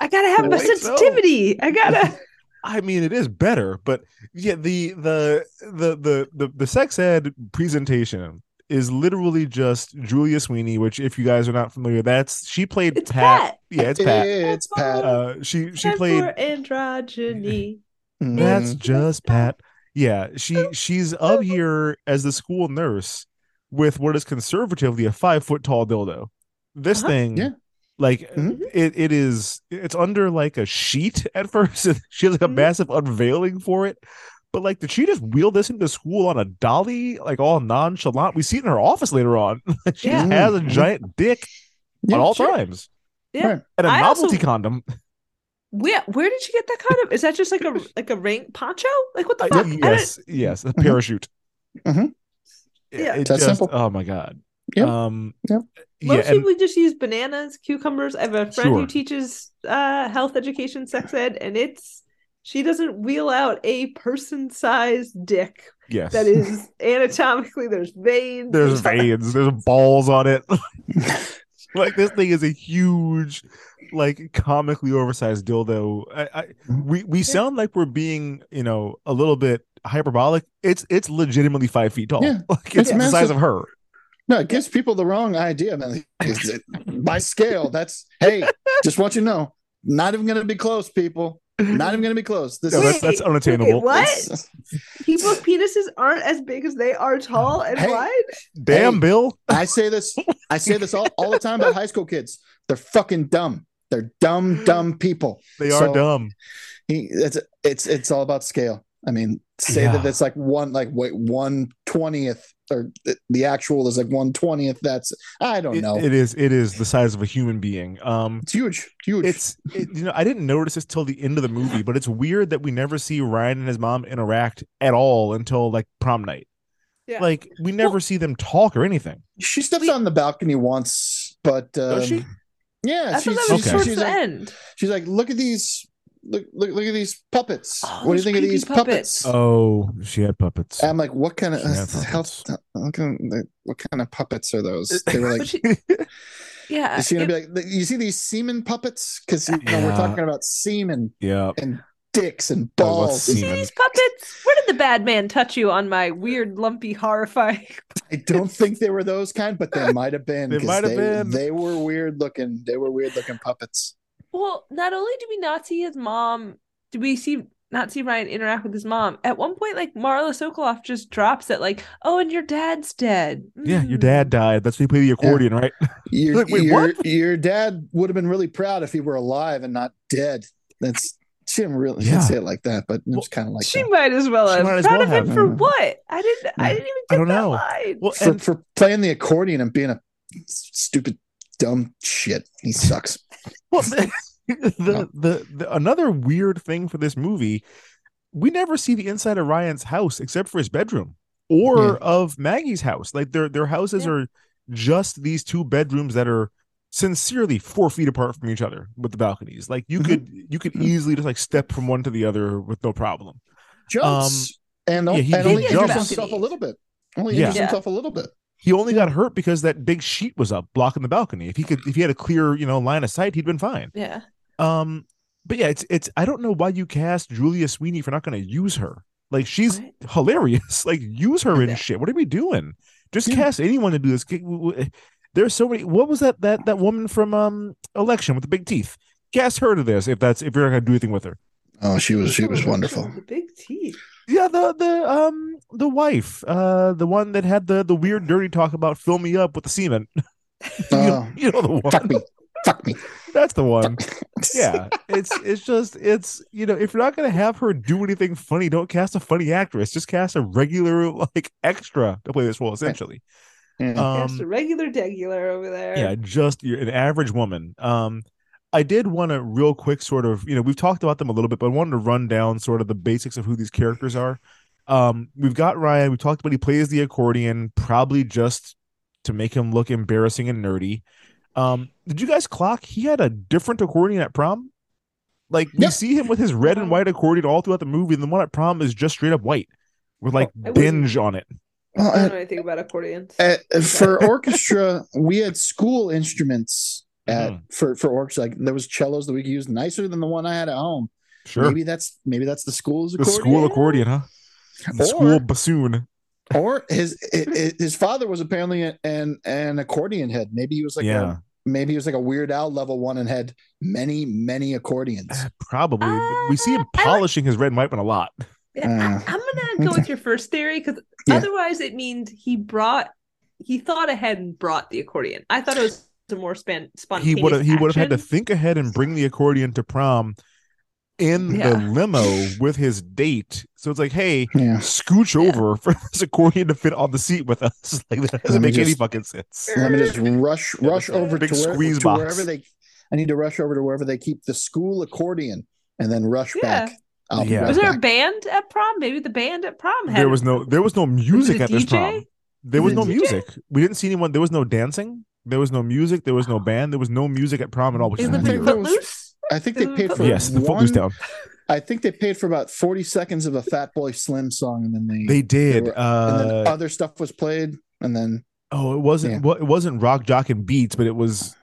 I gotta have I my think so. sensitivity. I gotta I mean, it is better, but yeah, the the the the the, the sex ed presentation is literally just Julia Sweeney, which if you guys are not familiar, that's she played It's Pat. Pat. Yeah, it's Pat. it's pat Uh, she she time played for androgyny. Mhm. That's just Pat. Yeah, she she's up here as the school nurse with what is conservatively a five foot tall dildo. This Uh-huh. thing, Yeah. Like Mhm. it, it is. It's under like a sheet at first. she has like a Mhm. massive unveiling for it. But like, did she just wheel this into school on a dolly, like all nonchalant? We see it in her office later on. she Yeah. has a giant dick Yeah, at all sure. times, Yeah. Right. and a I novelty also- condom. Where where did she get that kind of? Is that just like a like a ring poncho? Like what the Uh, fuck? I didn't- yes, yes, a parachute. Mhm. Yeah. It That's just, simple. Oh my god. Yeah. Um. Yep. Yeah, Most and people just use bananas, cucumbers. I have a friend Sure. who teaches uh, health education, sex ed, and it's she doesn't wheel out a person-sized dick yes, that is anatomically. There's veins. there's veins, there's balls on it. like this thing is a huge, like comically oversized dildo. I, I we we sound like we're being, you know, a little bit hyperbolic. It's it's legitimately five feet tall. Yeah, like it's, it's the size of her. No it gives people the wrong idea man by scale that's hey just want you to know not even gonna be close people not even gonna be close this No, is that's that's unattainable. wait, what? People's penises aren't as big as they are tall and Hey. wide. Damn, Hey. Bill. I say this, I say this all, all the time about high school kids. They're fucking dumb. They're dumb, dumb people. They are So- dumb. He, it's it's it's all about scale. I mean, say Yeah. that it's like one like wait one twentieth or the, the actual is like one twentieth. That's I don't It- know. it is it is the size of a human being. Um, it's huge, huge. it's it, you know I didn't notice this till the end of the movie, but it's weird that we never see Ryan and his mom interact at all until like prom night. Yeah. Like we never see them talk or anything. she steps we- on the balcony once, but um, Does she? yeah, I thought she's, that was she's, towards she's the like, end. she's like, look at these. Look, look, look at these puppets. Oh, what do you think of these puppets? puppets. Oh, she had puppets. I'm like, what kind of uh, health? What kind of, what kind of puppets are those? They were like, she, yeah, is she gonna it- be like, you see these semen puppets? Because you know, Yeah. we're talking about semen yeah. and dicks and Oh, balls. you see these puppets? Where did the bad man touch you on my weird, lumpy, horrifying? I don't think they were those kind, but they might have been. They 'cause might have been. They were weird looking. They were weird looking puppets. Well, not only do we not see his mom, do we see not see Ryan interact with his mom? At one point, like Marla Sokoloff just drops it, like, "Oh, and your dad's dead." Yeah, your Mm. dad died. That's when you play the accordion, right? Your, Like, wait, your, what? your dad would have been really proud if he were alive and not dead. That's she didn't really Yeah. say it like that, but it was kind of like she that. might as well She have. might as Proud well of him for Mm. what? I didn't. I didn't even I don't that know. line. Well, for, and for playing the accordion and being a stupid dumb shit. He sucks. well, the, the the another weird thing for this movie, we never see the inside of Ryan's house except for his bedroom or Yeah. of Maggie's house. Like their their houses Yeah. are just these two bedrooms that are sincerely four feet apart from each other with the balconies. Like you Mhm. could you could easily just like step from one to the other with no problem. Jumps and, yeah, he- and he only injures jumps. himself a little bit. Only Yeah. Yeah. himself a little bit. He only got hurt because that big sheet was up blocking the balcony. If he could if he had a clear, you know, line of sight, he'd been fine. Yeah. Um, but yeah, it's it's I don't know why you cast Julia Sweeney for not going to use her. Like she's Right. hilarious. Like use her in Yeah. shit. What are we doing? Just Yeah. cast anyone to do this. G- w- w- There's so many. What was that that that woman from um Election with the big teeth? Cast her to this if that's if you're not going to do anything with her. Oh, she was she was wonderful. The big teeth. Yeah, the the um the wife, uh, the one that had the the weird dirty talk about fill me up with the semen. you, know, Oh, you know the one. fuck me, fuck me. That's the one. yeah it's it's just it's you know if you're not gonna have her do anything funny don't cast a funny actress just cast a regular like extra to play this role essentially Yeah. Cast a um regular degular over there. yeah just you're an average woman um i did want to real quick sort of you know we've talked about them a little bit but i wanted to run down sort of the basics of who these characters are um we've got ryan we talked about he plays the accordion probably just to make him look embarrassing and nerdy um did you guys clock he had a different accordion at prom like we Yep. see him with his red and white accordion all throughout the movie and the one at prom is just straight up white with like I binge on it Well, I don't know anything about accordions. uh, for orchestra, we had school instruments at Mhm. for for orchestra. Like there was cellos that we could use nicer than the one I had at home. sure Maybe that's maybe that's the school's the school accordion huh the Or- school bassoon Or his his his father was apparently an an, an accordion head. Maybe he was like Yeah. a maybe he was like a Weird Al level one and had many many accordions. Probably. Uh, we see him I like- polishing his red and white one a lot. Yeah, Uh, I, am gonna go with your first theory because Yeah. otherwise it means he brought he thought ahead and brought the accordion. I thought it was a more span He would have he would have had to think ahead and bring the accordion to prom in the limo with his date. So it's like, hey, Yeah. scooch Yeah. over for this accordion to fit on the seat with us. Like that doesn't me make any fucking sense. Let me just rush rush over big to, where, squeeze to box. wherever they. I need to rush over to wherever they keep the school accordion and then rush Yeah. back. I'll be Yeah. right Was there a band at prom? Maybe the band at prom had There was no there was no music a at this prom. There was Was no DJ? music. We didn't see anyone. There was no dancing. There was no music. There was no band. There was no music at prom at all, which Is is the I think weird. there was- Footloose? I think they paid for Yes, the one, Footloose down. I think they paid for about forty seconds of a Fatboy Slim song, and then they They did. were- and then uh, other stuff was played, and then Oh, it wasn't. Yeah. Well, it wasn't rock, jock, and beats, but it was.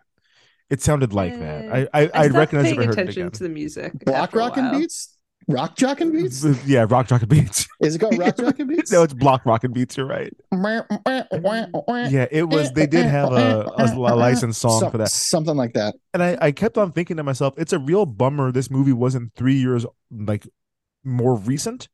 It sounded like that. I I, I I'd recognize if paying I heard it attention again. to the music. Block rock and Beats, Rock Jockin' Beats. Yeah, rock, jock, and beats. Is it called Rock Jockin' Beats? no, it's block, rock, and beats. You're right. Yeah, it was. They did have a, a licensed song Some- for that, something like that. and I I kept on thinking to myself, it's a real bummer this movie wasn't three years like more recent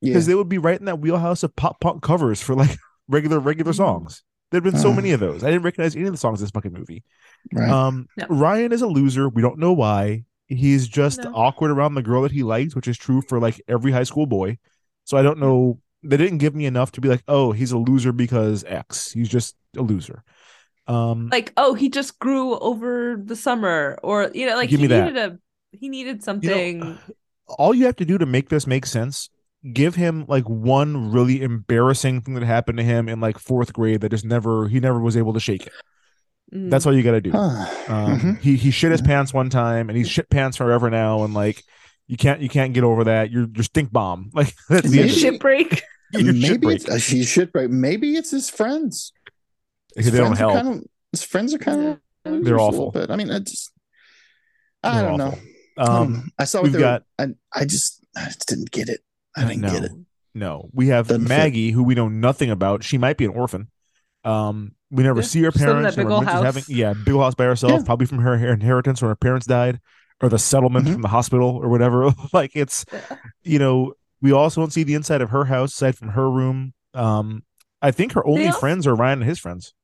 Yeah, because they would be right in that wheelhouse of pop punk covers for like regular regular Mm. songs. There'd been so Uh. many of those. I didn't recognize any of the songs in this fucking movie. right. Um, No. Ryan is a loser. We don't know why. He's just No. awkward around the girl that he likes, which is true for like every high school boy. So I don't know. They didn't give me enough to be like, oh, he's a loser because X. He's just a loser. Um, Like, oh, he just grew over the summer, or you know, like Give he me that. needed a he needed you know, something. all you have to do to make this make sense, give him like one really embarrassing thing that happened to him in like fourth grade that just never he never was able to shake it. Mm. That's all you got to do. Huh. Um, Mhm. he he shit his pants one time, and he's shit pants forever now, and like you can't you can't get over that. You're you're stink bomb. Like that's the. Maybe- of it. shit break. You're shit Maybe break. it's she's shit break. Maybe it's his friends. His they don't friends are help. Kind of, his friends are kind of They're awful. But I mean, I just I They're don't awful. know. Um, I saw what we've they were- got- I I just I just didn't get it. I didn't no, get it. no. We have Doesn't fit. Maggie, who we know nothing about. She might be an orphan. Um, we never Yeah, see her she's still in parents. big never house. having yeah, big house by herself, Yeah. probably from her her inheritance when her parents died, or the settlement Mhm. from the hospital or whatever. like it's, you know, we also don't see the inside of her house aside from her room. Um, I think her only friends are Ryan and his friends.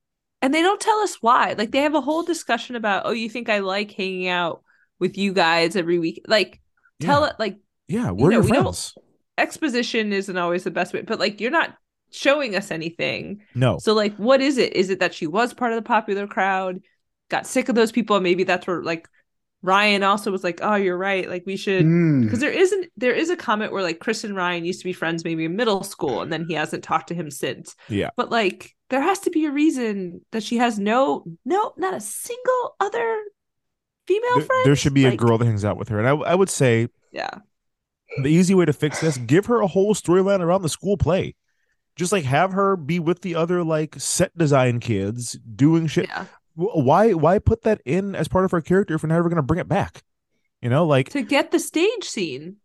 And they don't tell us why. Like they have a whole discussion about, oh, you think I like hanging out with you guys every week? Like tell it like Yeah, we're know, your friends. exposition isn't always the best way, but like you're not showing us anything. No, So like what is it? Is it that she was part of the popular crowd, got sick of those people, and maybe that's where like Ryan also was like, "Oh, you're right. Like we should." Hmm. Because there isn't there is a comment where like Chris and Ryan used to be friends maybe in middle school, and then he hasn't talked to him since. Yeah. But like there has to be a reason that she has no no not a single other female There, friend. there should be a girl that hangs out with her, and I, I would say Yeah. the easy way to fix this: give her a whole storyline around the school play. Just like have her be with the other like set design kids doing shit. Yeah. Why why put that in as part of her character if we're never gonna bring it back? You know, like To get the stage scene.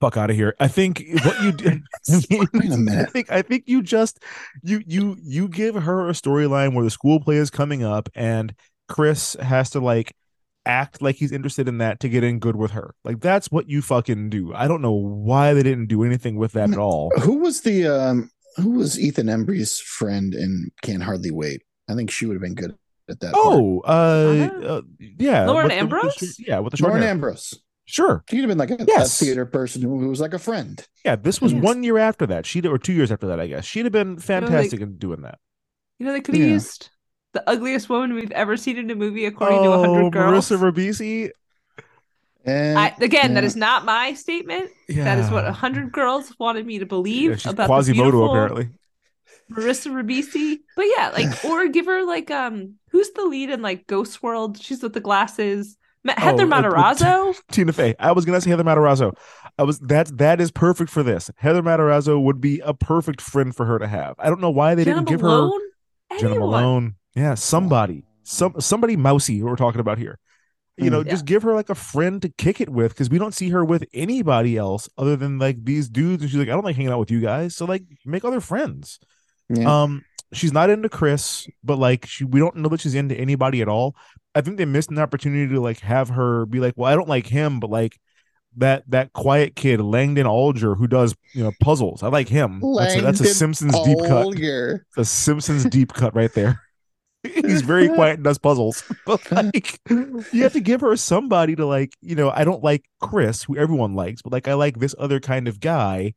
fuck out of here. I think what you did. I mean, Wait a I minute. think I think you just you you you give her a storyline where the school play is coming up and Chris has to like act like he's interested in that to get in good with her. Like that's what you fucking do. I don't know why they didn't do anything with that at all. Who was the um who was Ethan Embry's friend in Can't Hardly Wait? I think she would have been good at that. Oh, uh, uh yeah, Lauren with the- with the Ambrose? yeah, with the short Lauren hair. Ambrose. Sure. She'd have been like a, a theater person who, who was like a friend. Yeah, this was Yes. one year after that. She'd or two years after that, I guess. She'd have been fantastic in doing that. You know, they could have Yeah. used the ugliest woman we've ever seen in a movie according to 100 girls. Oh, Marissa Ribisi. And I, again, that yeah. is not my statement. That is what Yeah. 100 girls wanted me to believe Yeah, she's about Quasimodo apparently. Marissa Ribisi. But yeah, like, or give her like, um, who's the lead in like Ghost World? She's with the glasses. Heather Oh, uh, Matarazzo. Tina Fey. I was gonna say Heather Matarazzo. I was that that is perfect for this. Heather Matarazzo would be a perfect friend for her to have. I don't know why they Jena didn't give Malone. her Jena Malone. Yeah, somebody, some somebody mousy. Who we're talking about here. You know, Mm. just give her like a friend to kick it with because we don't see her with anybody else other than like these dudes. And she's like, I don't like hanging out with you guys. So like, make other friends. Yeah. Um, she's not into Chris, but like she, we don't know that she's into anybody at all. I think they missed an opportunity to like have her be like, well, I don't like him, but like that that quiet kid Langdon Alger who does you know puzzles. I like him. That's a, that's a Simpsons deep cut. Alger. A Simpsons deep cut right there. He's very quiet and does puzzles. But like you have to give her somebody to like, you know, I don't like Chris, who everyone likes, but like I like this other kind of guy.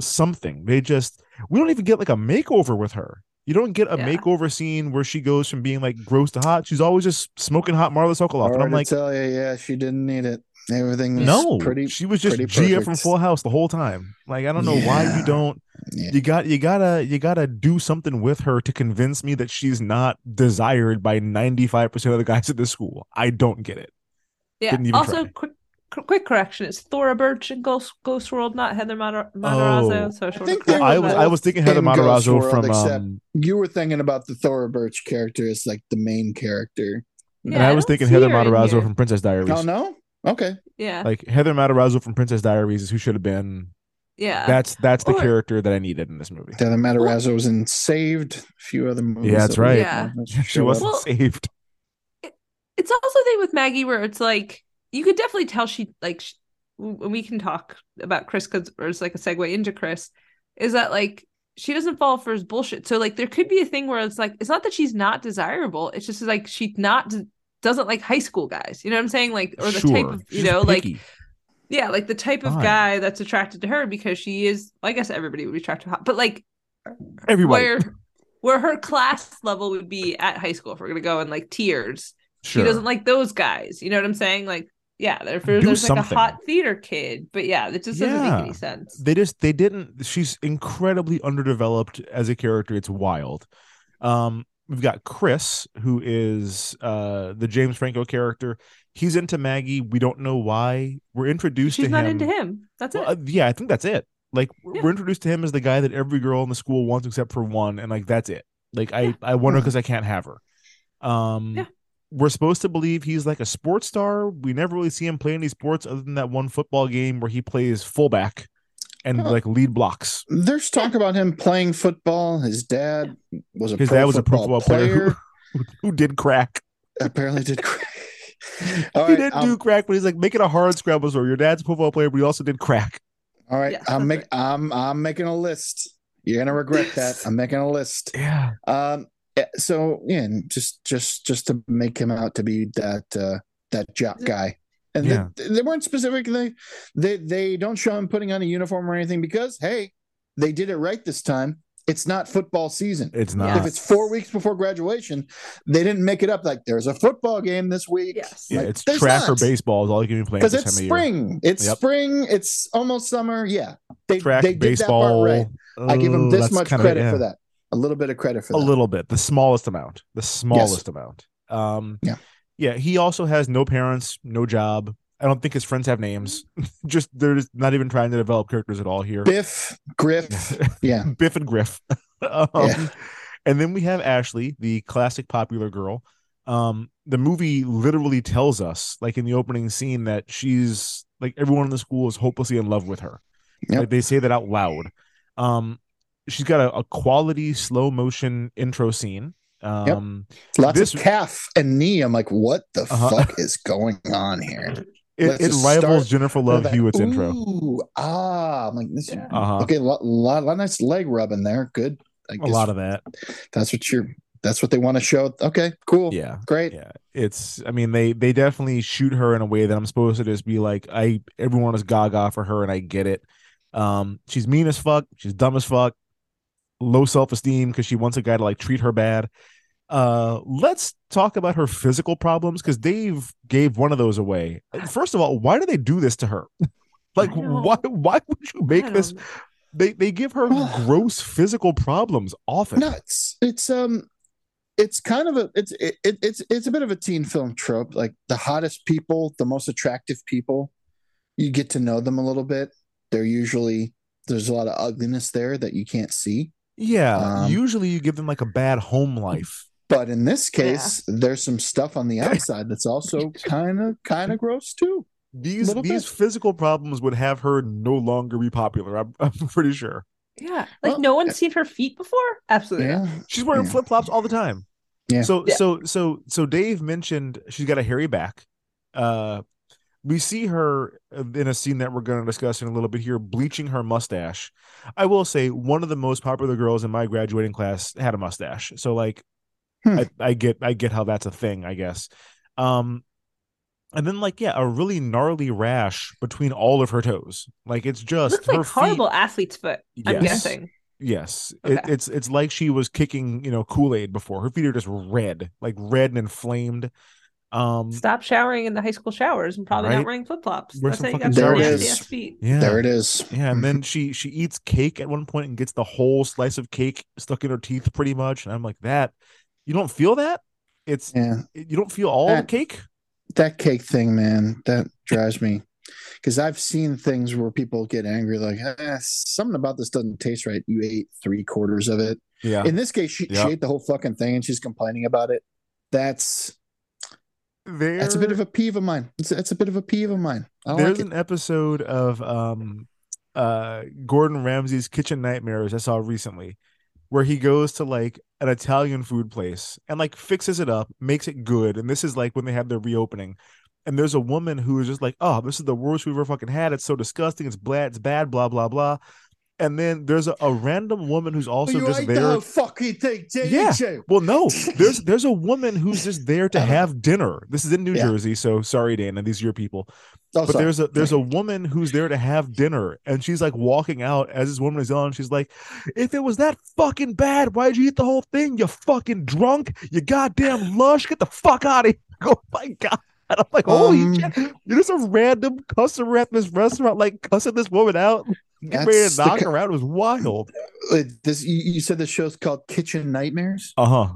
Something. They just we don't even get like a makeover with her. You don't get a Yeah. makeover scene where she goes from being like gross to hot. She's always just smoking hot Marla Sokoloff. And I'm like, tell you, yeah, she didn't need it. Everything was no, pretty. she was just pretty Gia from. Full House the whole time. Like, I don't know why you don't Yeah. you got you gotta you gotta do something with her to convince me that she's not desired by 95% of the guys at this school i don't get it Yeah. Didn't even Also, try. quick quick correction: it's Thora Birch in Ghost Ghost World, not Heather Mata- Matarazzo. Oh. so I think of they that. were i was i was thinking heather in matarazzo World, from except um You were thinking about the Thora Birch character as like the main character. and i I was thinking heather her matarazzo from princess diaries Oh no. Okay. Yeah. like heather matarazzo from princess diaries is who should have been yeah. that's that's the Or- character that i needed in this movie Heather Matarazzo was in Saved, a few other movies. Yeah, that's that right. Yeah. she wasn't. Well- saved it's also the thing with Maggie where it's like you could definitely tell she like sh when we can talk about Chris because it's like a segue into Chris is that like she doesn't fall for his bullshit. So like there could be a thing where it's like it's not that she's not desirable. It's just like she not doesn't like high school guys. You know what I'm saying? Like or the type of you She's know like yeah like the type of Fine. guy that's attracted to her because she is. I guess everybody would be attracted to her, but like everybody where where her class level would be at high school if we're gonna go in like tiers sure she doesn't like those guys. You know what I'm saying? Like, yeah, there, there's like a hot theater kid, but yeah, that just doesn't Yeah. make any sense. they just they didn't she's incredibly underdeveloped as a character it's wild um we've got chris who is uh the james franco character. He's into maggie. We don't know why. We're introduced She's to not into him. That's Well, it. uh, yeah i think that's it. Like we're- Yeah. we're introduced to him as the guy that every girl in the school wants except for one and like that's it. Like i i wonder because i can't have her. Um Yeah. we're supposed to believe he's like a sports star. We never really see him play any sports other than that one football game where he plays fullback and Huh. like lead blocks There's talk about him playing football. His dad was a his pro dad was a pro football football player, who, who did crack. apparently did crack. All he right, didn't I'm- do crack, but he's like making a hard scrabble So Your dad's a football player, but he also did crack. All right, Yes, I'm make, I'm I'm making a list. You're gonna regret that. I'm making a list. Yeah. Um. So yeah, just just just to make him out to be that uh that jock guy. And Yeah. they, they weren't specific. They they they don't show him putting on a uniform or anything because hey, they did it right this time. it's not football season. It's not. If it's four weeks before graduation, they didn't make it up like there's a football game this week. Yes. Yeah, Like, it's there's track or baseball is all you can be playing because this it's time of year. spring. It's Yep. spring. It's almost summer. Yeah, they Track, they did that part baseball. right. I give them this that's much kinda- credit yeah. for that. A little bit of credit for that. a little bit the smallest amount the smallest amount um Yeah. Yeah he also has no parents no job. I don't think his friends have names. Just they're just not even trying to develop characters at all here. Biff, Griff. Yeah, biff and griff. Um, Yeah. and then we have ashley the classic popular girl. Um the movie literally tells us like in the opening scene that she's like everyone in the school is hopelessly in love with her. Yep. like they say that out loud. Um she's got a, a quality slow motion intro scene um lots This- of calf and knee. I'm like, what the Uh-huh. fuck is going on here? it, it rivals start jennifer love Like, hewitt's intro Ooh, ah, I'm like this. uh-huh Okay, a lot, lot, lot of nice leg rubbing there. Good. a lot of that that's what you're. That's what they want to show. Okay, cool. yeah great. yeah it's i mean they they definitely shoot her in a way that i'm supposed to just be like i everyone is gaga for her and i get it um she's mean as fuck she's dumb as fuck low self-esteem because she wants a guy to like treat her bad uh let's talk about her physical problems because dave gave one of those away first of all why do they do this to her like why why would you make this they they give her gross physical problems often No, it's it's um, it's kind of a it's it, it, it's it's a bit of a teen film trope. Like the hottest people, the most attractive people, you get to know them a little bit. They're usually there's a lot of ugliness there that you can't see. yeah Um, usually you give them like a bad home life But in this case, there's some stuff on the outside that's also kind of kind of gross too. these these bit. physical problems would have her no longer be popular i'm, I'm pretty sure Yeah. Like Well, no one's seen her feet before? Absolutely. Yeah, she's wearing Yeah. flip-flops all the time Yeah. so Yeah. so so so dave mentioned she's got a hairy back uh we see her in a scene that we're going to discuss in a little bit here bleaching her mustache i will say one of the most popular girls in my graduating class had a mustache so like Hmm. I, I get i get how that's a thing i guess um and then like yeah a really gnarly rash between all of her toes like it's just Looks like her horrible feet athlete's foot. I'm guessing. yes it, it's it's like she was kicking you know kool-aid before her feet are just red like red and inflamed um Stop showering in the high school showers and probably Right. not wearing flip flops. Wear That's some how you fucking got There some it nasty is. ass feet. yeah there it is. yeah and then she she eats cake at one point and gets the whole slice of cake stuck in her teeth pretty much and i'm like that you don't feel that it's Yeah, you don't feel all the That- cake that cake thing, man, that drives me. Because I've seen things where people get angry, like eh, something about this doesn't taste right. You ate three quarters of it. yeah In this case, she, Yeah. she ate the whole fucking thing, and she's complaining about it. That's there, that's a bit of a peeve of mine. It's, it's a bit of a peeve of mine. I There's like an episode of um uh Gordon Ramsay's Kitchen Nightmares I saw recently where he goes to like an Italian food place and like fixes it up, makes it good. And this is like when they have their reopening. And there's a woman who is just like, oh, this is the worst we've ever fucking had. It's so disgusting. It's bad. It's bad. Blah blah blah. And then there's a, a random woman who's also you just there. the fucking thing, Yeah. Well, no, there's there's a woman who's just there to have dinner. This is in New Yeah. Jersey, so sorry, Dana. These are your people Oh, but sorry. there's a there's a woman who's there to have dinner and she's like walking out as this woman is on she's like if it was that fucking bad why'd you eat the whole thing you fucking drunk you goddamn lush get the fuck out of here oh my god and i'm like holy Um, shit just a random customer at this restaurant like cussing this woman out That's to knock ki- her out it was wild Uh, this you, you said the show's called Kitchen Nightmares. uh-huh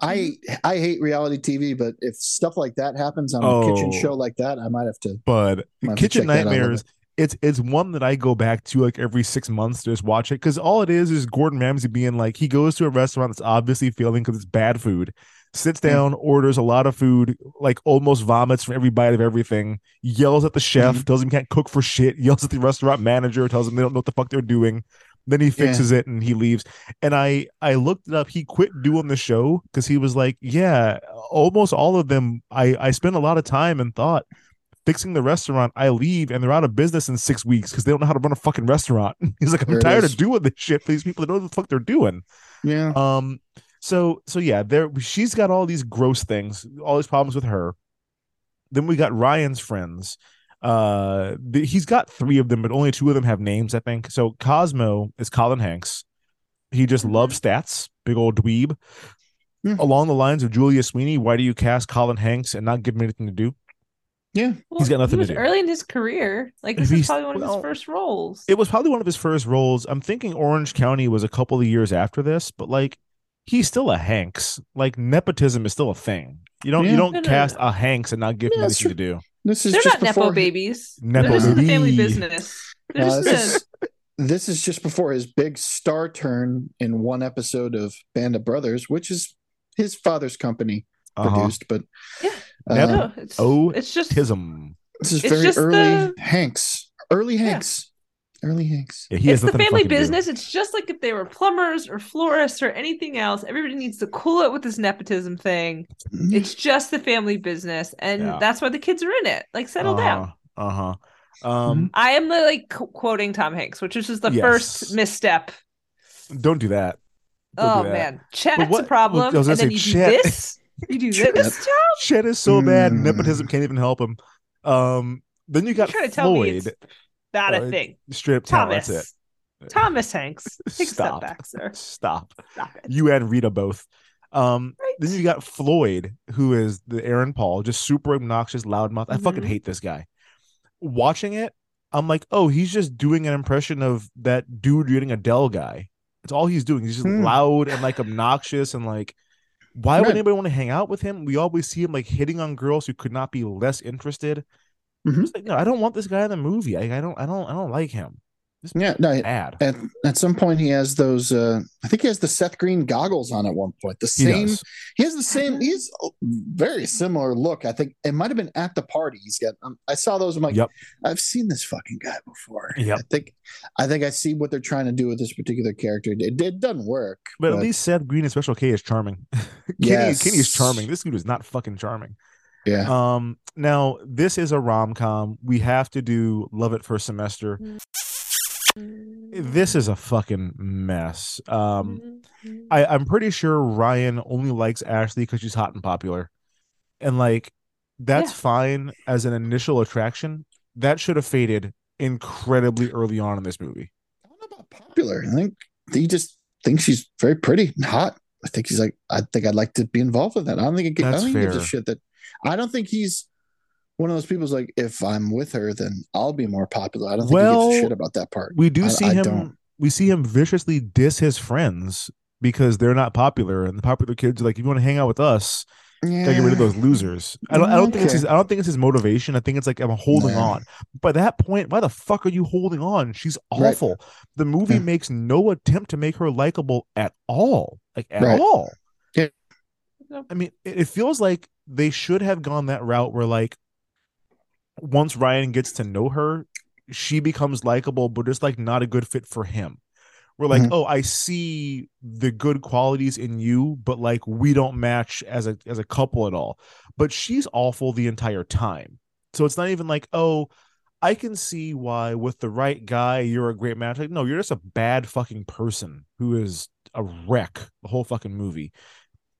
I I hate reality TV, but if stuff like that happens on a Oh. kitchen show like that, I might have to. but have kitchen check that out a little nightmares it's it's one that I go back to like every six months to just watch it because all it is is Gordon Ramsay being like he goes to a restaurant that's obviously failing because it's bad food, sits Yeah. down, orders a lot of food, like almost vomits from every bite of everything, yells at the chef, Mhm. tells him he can't cook for shit, yells at the restaurant manager, tells him they don't know what the fuck they're doing. Then he fixes it and he leaves. And I I looked it up. He quit doing the show because he was like, yeah, almost all of them. I I spent a lot of time and thought fixing the restaurant. I leave and they're out of business in six weeks because they don't know how to run a fucking restaurant. He's like, I'm There tired of doing this shit for these people that know what the fuck they're doing. Yeah. Um. So so yeah, there she's got all these gross things, all these problems with her. Then we got Ryan's friends. Uh, the, he's got three of them, but only two of them have names, I think. So Cosmo is Colin Hanks. He just Mm-hmm. loves stats, big old dweeb. Yeah. Along the lines of Julia Sweeney, why do you cast Colin Hanks and not give him anything to do? Yeah. He's got nothing he was to do. early in his career. Like this is he's- probably one of well, his first roles. It was probably one of his first roles. I'm thinking Orange County was a couple of years after this, but like he's still a Hanks. Like nepotism is still a thing. You don't Yeah. you don't No, no, cast no. a Hanks and not give him Yeah, that's anything to do. This is They're just not nepo before babies. Nepo They're just in the family business. They're Uh, this, is, this is just before his big star turn in one episode of Band of Brothers, which is his father's company Uh-huh. produced. But Yeah. uh, no, it's, Oh, it's just Tism. this is very early the- Hanks. Early Hanks. Early Hanks. Yeah, he it's has the family business. It's just like if they were plumbers or florists or anything else. Everybody needs to cool it with this nepotism thing. Mm-hmm. It's just the family business, and Yeah. that's why the kids are in it. Like, settle down. Uh huh. Um, I am like quoting Tom Hanks, which is just the Yes. first misstep. don't do that. Don't Oh do that. man, Chet's what- a problem, was and then say you Chet- do this. You do Chet. this, Tom. Shit is so bad. Mm. Nepotism can't even help him. Um, then you got trying to tell me Floyd. It's not Uh, a thing. Talent. Thomas. That's Thomas Hanks. Take a Stop. step back, sir. Stop. Stop it. You and Rita both. Um, Right. then you got Floyd, who is the Aaron Paul, just super obnoxious, loudmouth. I fucking Mhm. hate this guy. Watching it, I'm like, oh, he's just doing an impression of that dude reading Adele guy. That's all he's doing. He's just Hmm. loud and like obnoxious and like. Why would anybody want to hang out with him? We always see him like hitting on girls who could not be less interested. Mhm. Like, no, I don't want this guy in the movie. I, I don't, I don't, I don't like him. Yeah, no, Bad. at at some point he has those uh I think he has the Seth Green goggles on at one point. The same does. he has the same he's very similar look. I think it might have been at the party he's got um, I saw those I'm like Yep. I've seen this fucking guy before. Yep. I think I think I see what they're trying to do with this particular character. It, it doesn't work. But, at least Seth Green and Special K is charming. Kenny, Yes. Kenny is charming. This dude is not fucking charming. Yeah. Um, now this is a rom com. We have to do Love It First Semester. This is a fucking mess. Um, I, I'm pretty sure Ryan only likes Ashley because she's hot and popular, and like that's Yeah. fine as an initial attraction. That should have faded incredibly early on in this movie. I don't know about popular. I think he just thinks she's very pretty and hot. I think he's like, I think I'd like to be involved with that. I don't think, it, I don't think he gives a fair. shit that. I don't think he's one of those people who's like, if I'm with her, then I'll be more popular. I don't think he gives a shit about that part. We do I- see I him. don't. We see him viciously diss his friends because they're not popular, and the popular kids are like, "If you want to hang out with us, Yeah. gotta get rid of those losers." I don't. I don't think it's his. I don't think it's his motivation. I think it's like I'm holding No. on. By that point, why the fuck are you holding on? She's Right. awful. The movie Yeah. makes no attempt to make her likable at all. Like at Right. all. Yeah. I mean, it, it feels like they should have gone that route where like once Ryan gets to know her, she becomes likable, but it's like not a good fit for him. We're like, Mhm. oh, I see the good qualities in you, but like we don't match as a as a couple at all. But she's awful the entire time. So it's not even like, oh, I can see why with the right guy you're a great match. Like, no, you're just a bad fucking person who is a wreck the whole fucking movie.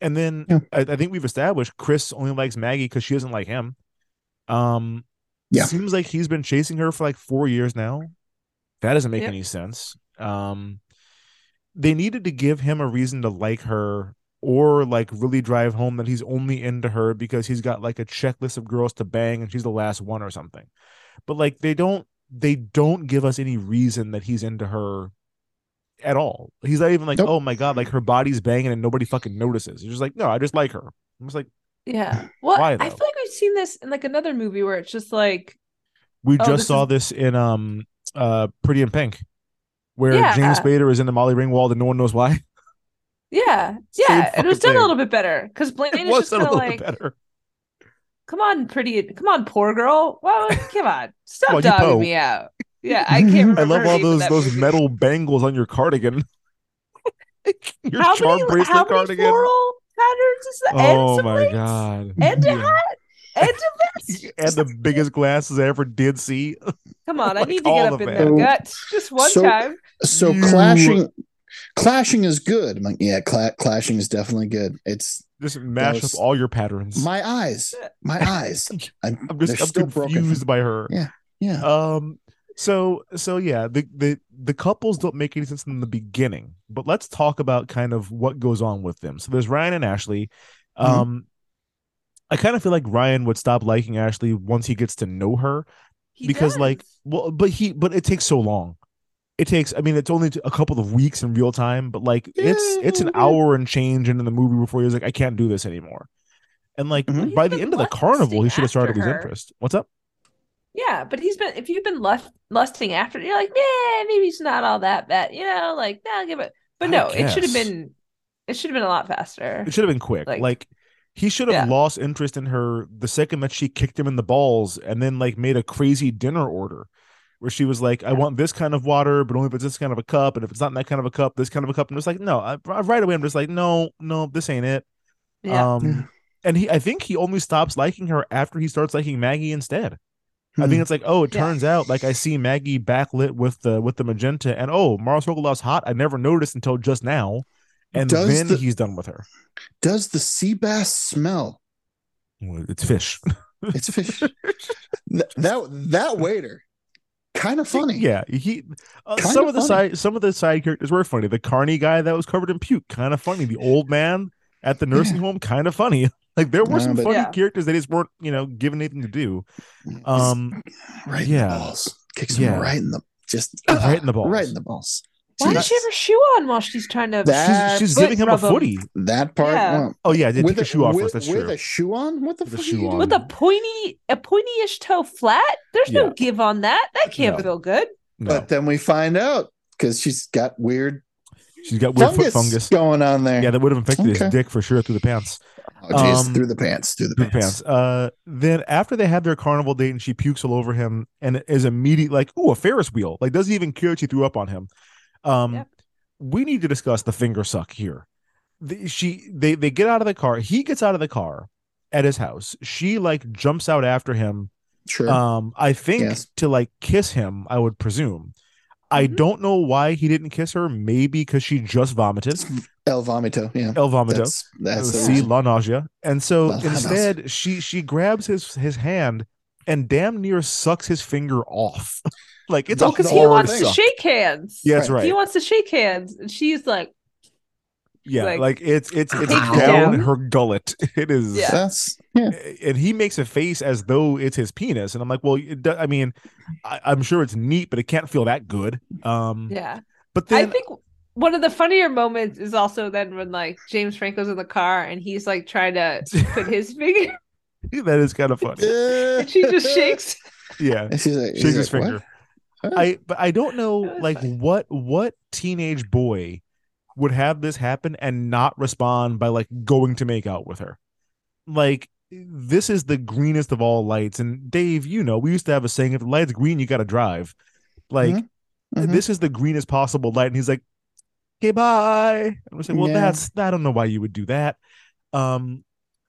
And then Yeah. I, I think we've established Chris only likes Maggie because she doesn't like him. Um, Yeah. seems like he's been chasing her for like four years now. That doesn't make Yep. any sense. Um, they needed to give him a reason to like her or like really drive home that he's only into her because he's got like a checklist of girls to bang and she's the last one or something. But like they don't they don't give us any reason that he's into her at all. He's not even like, Nope. oh my god, like her body's banging and nobody fucking notices. He's just like, no, I just like her. I'm just like, Yeah. Well, Why, I feel like we've seen this in like another movie where it's just like, we Oh, just this saw is- this in um uh Pretty in Pink, where Yeah. James Spader is in the Molly Ringwald and no one knows why. yeah, yeah, it was fucking done a little bit better because Blaine It is was just kind of like, better. come on, pretty, come on, poor girl. Well, come on, stop Come dogging po. me out. Yeah, I can't remember. I love all those those movie. metal bangles on your cardigan. your How charm many, bracelet how many cardigan. floral patterns is that? Oh some my rings? god. And a hat, and a vest. and the biggest glasses I ever did see. Come on, I need to get up in it. their So- guts just one so- time. So You- clashing, clashing is good. I'm like, yeah, cla- clashing is definitely good. It's Just mash was- up all your patterns. my eyes, my eyes. I'm, I'm just I'm still broken. confused by her. Yeah, yeah. Um so so yeah, the the the couples don't make any sense in the beginning, but let's talk about kind of what goes on with them. So there's Ryan and Ashley. Mhm. Um I kind of feel like Ryan would stop liking Ashley once he gets to know her He because does. like well but he but it takes so long. It takes I mean it's only a couple of weeks in real time, but like it's it's an hour and change into the movie before he's like I can't do this anymore. And like Mhm. by the end of the carnival, he should have started lusting his interest. What's up? Yeah, but he's been if you've been lust, lusting after it, you're like, yeah, maybe it's not all that bad, you know, like nah, I'll give it. But I no, it should have been it should have been a lot faster. It should have been quick. Like, Like- he should have Yeah. lost interest in her the second that she kicked him in the balls and then like made a crazy dinner order where she was like, I want this kind of water, but only if it's this kind of a cup. And if it's not in that kind of a cup, this kind of a cup. And it's like, no, I, right away, I'm just like, no, no, this ain't it. Yeah. Um, and he, I think he only stops liking her after he starts liking Maggie instead. I Hmm. think it's like, oh, it Yeah. turns out like I see Maggie backlit with the with the magenta, and oh, Marla Sokoloff's hot. I never noticed until just now, and Does then the- he's done with her. Does the sea bass smell? Well, It's fish. It's fish. Th- that that waiter, kind of funny. Yeah, he uh, Kinda some of the funny. side some of the side characters were funny. The carny guy that was covered in puke, kind of funny. The old man at the nursing home, kind of funny. Like there were Yeah, some but- funny Yeah. characters that just weren't, you know, given anything to do. Um, right yeah. in the balls. Kicks him right in the just Right in the balls. Right in the balls. Why does she Jeez. have her shoe on while she's trying to That- she's she's giving him a rub him. footy. That part. Yeah. well, Oh yeah, did with take a shoe off with, first. That's with true. a shoe on. What the With a fuck? shoe are you on. with a pointy a pointy-ish toe flat? There's Yeah. no give on that. That can't No. feel good. No, But then we find out because she's got weird she's got weird fungus, foot fungus. going on there. Yeah, that would have infected his dick for sure through the pants. Oh, geez, um, through the pants, through the through pants. pants. Uh, then after they have their carnival date and she pukes all over him and is immediate like, oh, a Ferris wheel. Like doesn't even care she threw up on him. Um, Yep. we need to discuss the finger suck here. The, she they they get out of the car. He gets out of the car at his house. She like jumps out after him. Sure. Um, I think Yes. to like kiss him. I would presume. I Mhm. don't know why he didn't kiss her. Maybe because she just vomited. El vomito. Yeah. El vomito. That's that's see la nausea and so La nausea. instead she she grabs his his hand and damn near sucks his finger off like it's The- Because he whole hard wants to shake hands. yeah that's Right. right He wants to shake hands. And she's like, yeah like, like, it's it's it's down down. her gullet it is Yeah. That's yeah. and he makes a face as though it's his penis and i'm like well it do- i mean I, i'm sure it's neat but it can't feel that good um yeah. but I think one of the funnier moments is also then when like James Franco's in the car and he's like trying to put his finger that is kind of funny and she just shakes. yeah And she's like, shakes he's his like, finger "What?" I but I don't know like funny. what what teenage boy would have this happen and not respond by like going to make out with her. Like this is the greenest of all lights and Dave, you know, we used to have a saying if the light's green you got to drive. Like Mhm. Mhm. this is the greenest possible light and he's like okay bye. And we're saying, well Yeah. that's I don't know why you would do that. Um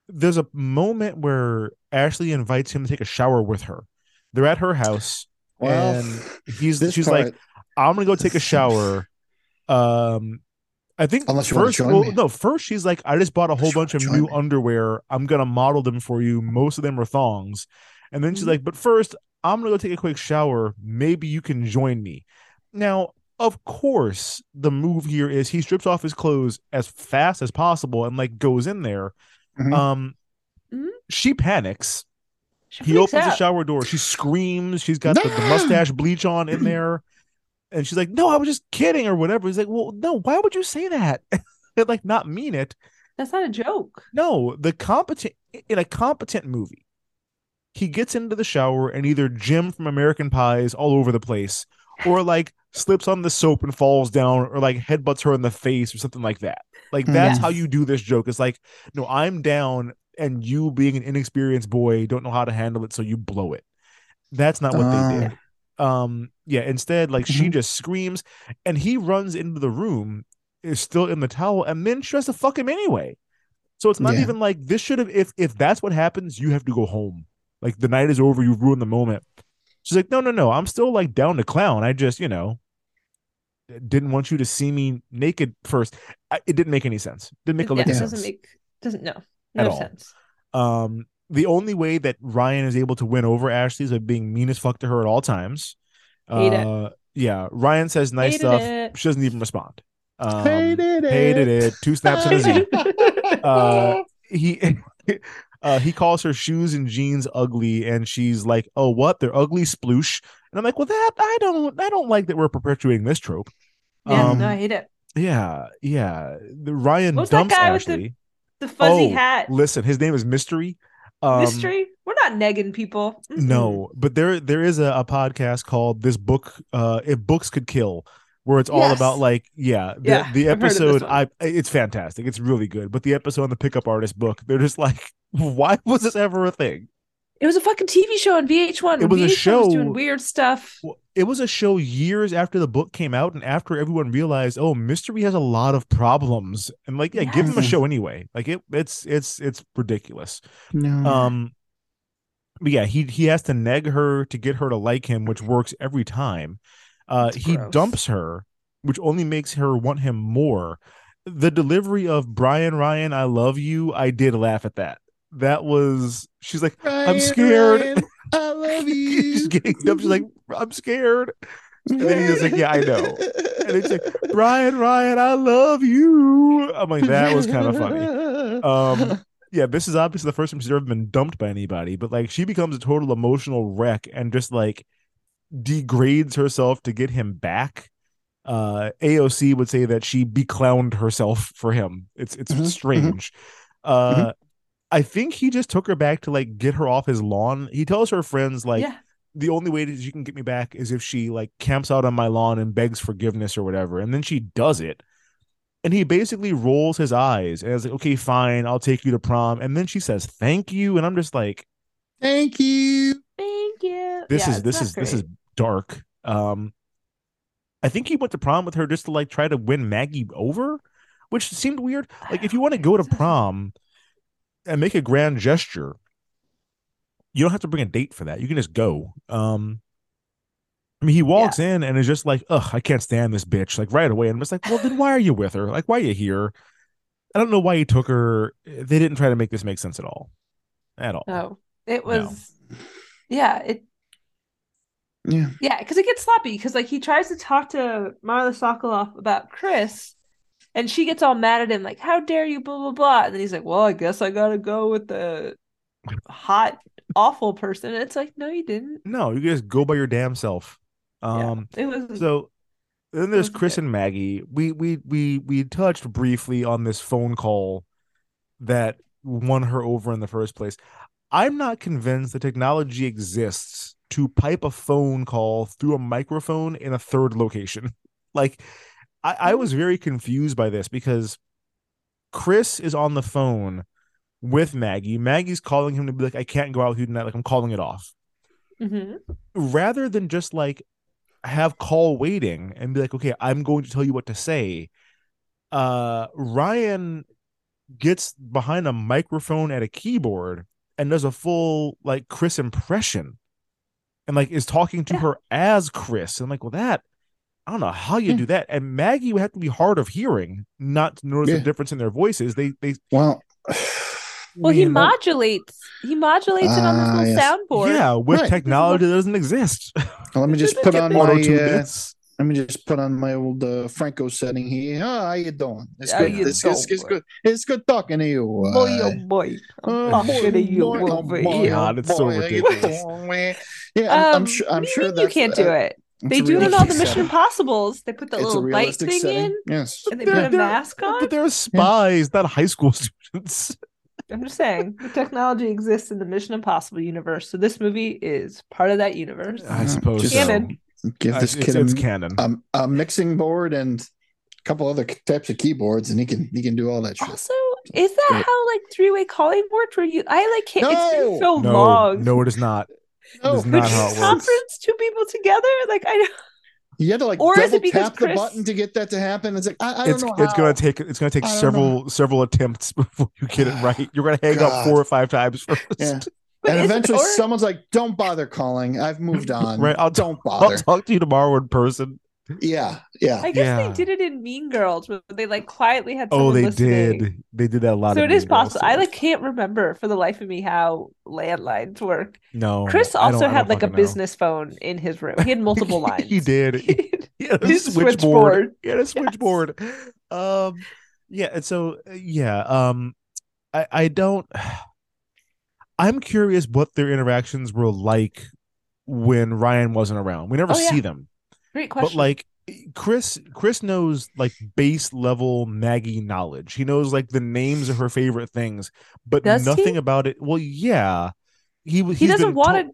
there's a moment where Ashley invites him to take a shower with her. They're at her house Well, and he's she's part- like I'm gonna go take a shower. Um, I think Unless you wanna first, join well, me. no, first she's like, I just bought a whole bunch of new me. underwear. I'm gonna model them for you. Most of them are thongs, and then she's Mhm. like, but first, I'm gonna go take a quick shower. Maybe you can join me. Now, of course, the move here is he strips off his clothes as fast as possible and like goes in there. Mhm. Um, Mhm. she panics She he freaks opens the shower door. She screams. She's got the, the mustache bleach on in there, and she's like, "No, I was just kidding," or whatever. He's like, "Well, no, why would you say that? and like not mean it." That's not a joke. No, the competent in a competent movie, he gets into the shower and either Jim from American Pies all over the place, or like slips on the soap and falls down, or like headbutts her in the face or something like that. Like that's how you do this joke. It's like, no, I'm down, and you being an inexperienced boy don't know how to handle it, so you blow it. That's not what Ah. they did. Um, yeah, instead, like she Mhm. just screams, and he runs into the room, is still in the towel, and then tries to fuck him anyway. So it's not Yeah. even like this should have if if that's what happens, you have to go home. Like the night is over, you've ruined the moment. She's like, no, no, no, I'm still like down to clown. I just, you know, didn't want you to see me naked first. I, it didn't make any sense. Didn't make a yeah, lick it of doesn't sense. make doesn't no At no all. sense. Um, the only way that Ryan is able to win over Ashley is by being mean as fuck to her at all times. Hate it. Uh, yeah, Ryan says nice Hated stuff. it. She doesn't even respond. Um, Hated it. Hated it. Two snaps and a Z. Uh, he uh, he calls her shoes and jeans ugly, and she's like, "Oh, what? They're ugly, sploosh." And I'm like, "Well, that I don't I don't like that we're perpetuating this trope." Yeah, Um, no, I hate it. Yeah, yeah. The Ryan What was that dumps guy with the Ashley. The fuzzy Oh, hat. Listen, his name is Mystery. Um, Mystery. We're not negging people. Mm-mm. No, but there there is a, a podcast called "This Book," uh, if books could kill, where it's all Yes. about like yeah, the, Yeah, the I've heard of this episode. I it's fantastic. It's really good. But the episode on the pickup artist book, they're just like, why was this ever a thing? It was a fucking TV show on VH1. It was a VH1 show- doing weird stuff. It was a show years after the book came out, and after everyone realized, oh, Mystery has a lot of problems, and like, yeah, give him a show anyway. Like it, it's it's it's ridiculous. No. Um, but yeah, he he has to neg her to get her to like him, which works every time. Uh, It's he gross. dumps her, which only makes her want him more. The delivery of Brian Ryan, I love you. I did laugh at that. That was she's like, I'm scared. Ryan, I love you. she's getting dumped. She's like, I'm scared. And then he's like, Yeah, I know. And it's like, Brian Ryan, I love you. I'm like, that was kind of funny. Um, yeah, this is obviously the first time she's ever been dumped by anybody, but like she becomes a total emotional wreck and just like degrades herself to get him back. Uh AOC would say that she beclowned herself for him. It's it's Mhm, strange. Uh I think he just took her back to like get her off his lawn. He tells her friends like yeah. the only way that you can get me back is if she like camps out on my lawn and begs forgiveness or whatever. And then she does it. And he basically rolls his eyes and is like, okay, fine, I'll take you to prom. And then she says, thank you. And I'm just like, Thank you. Thank you. this Yeah, is this is this is dark. Um I think he went to prom with her just to like try to win Maggie over, which seemed weird. Like if you want to go to prom and make a grand gesture, you don't have to bring a date for that. You can just go. Um I mean, he walks in and is just like, "Ugh, I can't stand this bitch!" Like right away, and I'm just like, "Well, then why are you with her? Like, why are you here?" I don't know why he took her. They didn't try to make this make sense at all, at all. No, it was. Yeah, it. Yeah. Yeah, because it gets sloppy. Because like he tries to talk to Marla Sokoloff about Chris, and she gets all mad at him, like, "How dare you?" Blah blah blah. And then he's like, "Well, I guess I gotta go with the hot, awful person." And it's like, no, you didn't. No, you just go by your damn self. Um, It was so then there's Chris good. and Maggie. We we we we touched briefly on this phone call that won her over in the first place. I'm not convinced the technology exists to pipe a phone call through a microphone in a third location. Like I, I was very confused by this because Chris is on the phone with Maggie. Maggie's calling him to be like, I can't go out with you tonight. Like I'm calling it off Mhm. rather than just like have call waiting and be like, okay, I'm going to tell you what to say. Uh, Ryan gets behind a microphone at a keyboard and does a full like Chris impression and like is talking to her as Chris. I'm like, well, that I don't know how you Hmm. do that. And Maggie would have to be hard of hearing not to notice Yeah. the difference in their voices. They they Well, Well, he modulates. He modulates it on this little yes. soundboard. yeah, with Right. technology that doesn't exist. let me just put on my uh, let me just put on my old uh, Franco setting here. Oh, how you doing? It's How good. you It's, it's, it's doing? good. It's good talking to you. Boy, uh, oh boy. Oh, I'm talking to you boy, oh, over boy, here. God, it's so boy, how ridiculous. doing? Yeah, I'm, I'm Um, sure. I'm you sure you can't do uh, it. It's They do it in all the Mission setting. Impossibles. They put the It's little bite thing setting. in, Yes. and they They're- put a they're- mask on. But they're spies, not high school students. I'm just saying, the technology exists in the Mission Impossible universe, so this movie is part of that universe. I suppose Just so. Canon. Give this kid it's a, canon. a, a mixing board and a couple other types of keyboards, and he can he can do all that shit. Also, is that Great. how like three way calling worked? Where you, I like, can't, it's No! been so no, long. no, it is not. No, It's not how it works. conference two people together. Like I, You had to like Or is it double tap Chris- the button to get that to happen. It's like I, I don't It's know. it's gonna take it's gonna take I don't several several attempts before you get it right. You're gonna hang up four or five times first. Yeah. But and eventually or- someone's like, "Don't bother calling. I've moved on. Right, I'll don't bother. I'll talk to you tomorrow in person. Yeah, yeah. I guess Yeah. they did it in Mean Girls, where they like quietly had. Oh, they listening. did. They did that a lot. So of it is Mean Girls, possible. I like can't remember for the life of me how landlines work. No, Chris I don't- also had like a know. business phone in his room. He had multiple lines. he did. He had a His switchboard. switchboard. He had a switchboard. Um, yeah, and so uh, yeah, um, I I don't. I'm curious what their interactions were like when Ryan wasn't around. We never Oh, yeah. see them, Great question. but like Chris, Chris knows like base level Maggie knowledge. He knows like the names of her favorite things, but Does nothing he? about it. Well, yeah, he he he's doesn't been want to- to.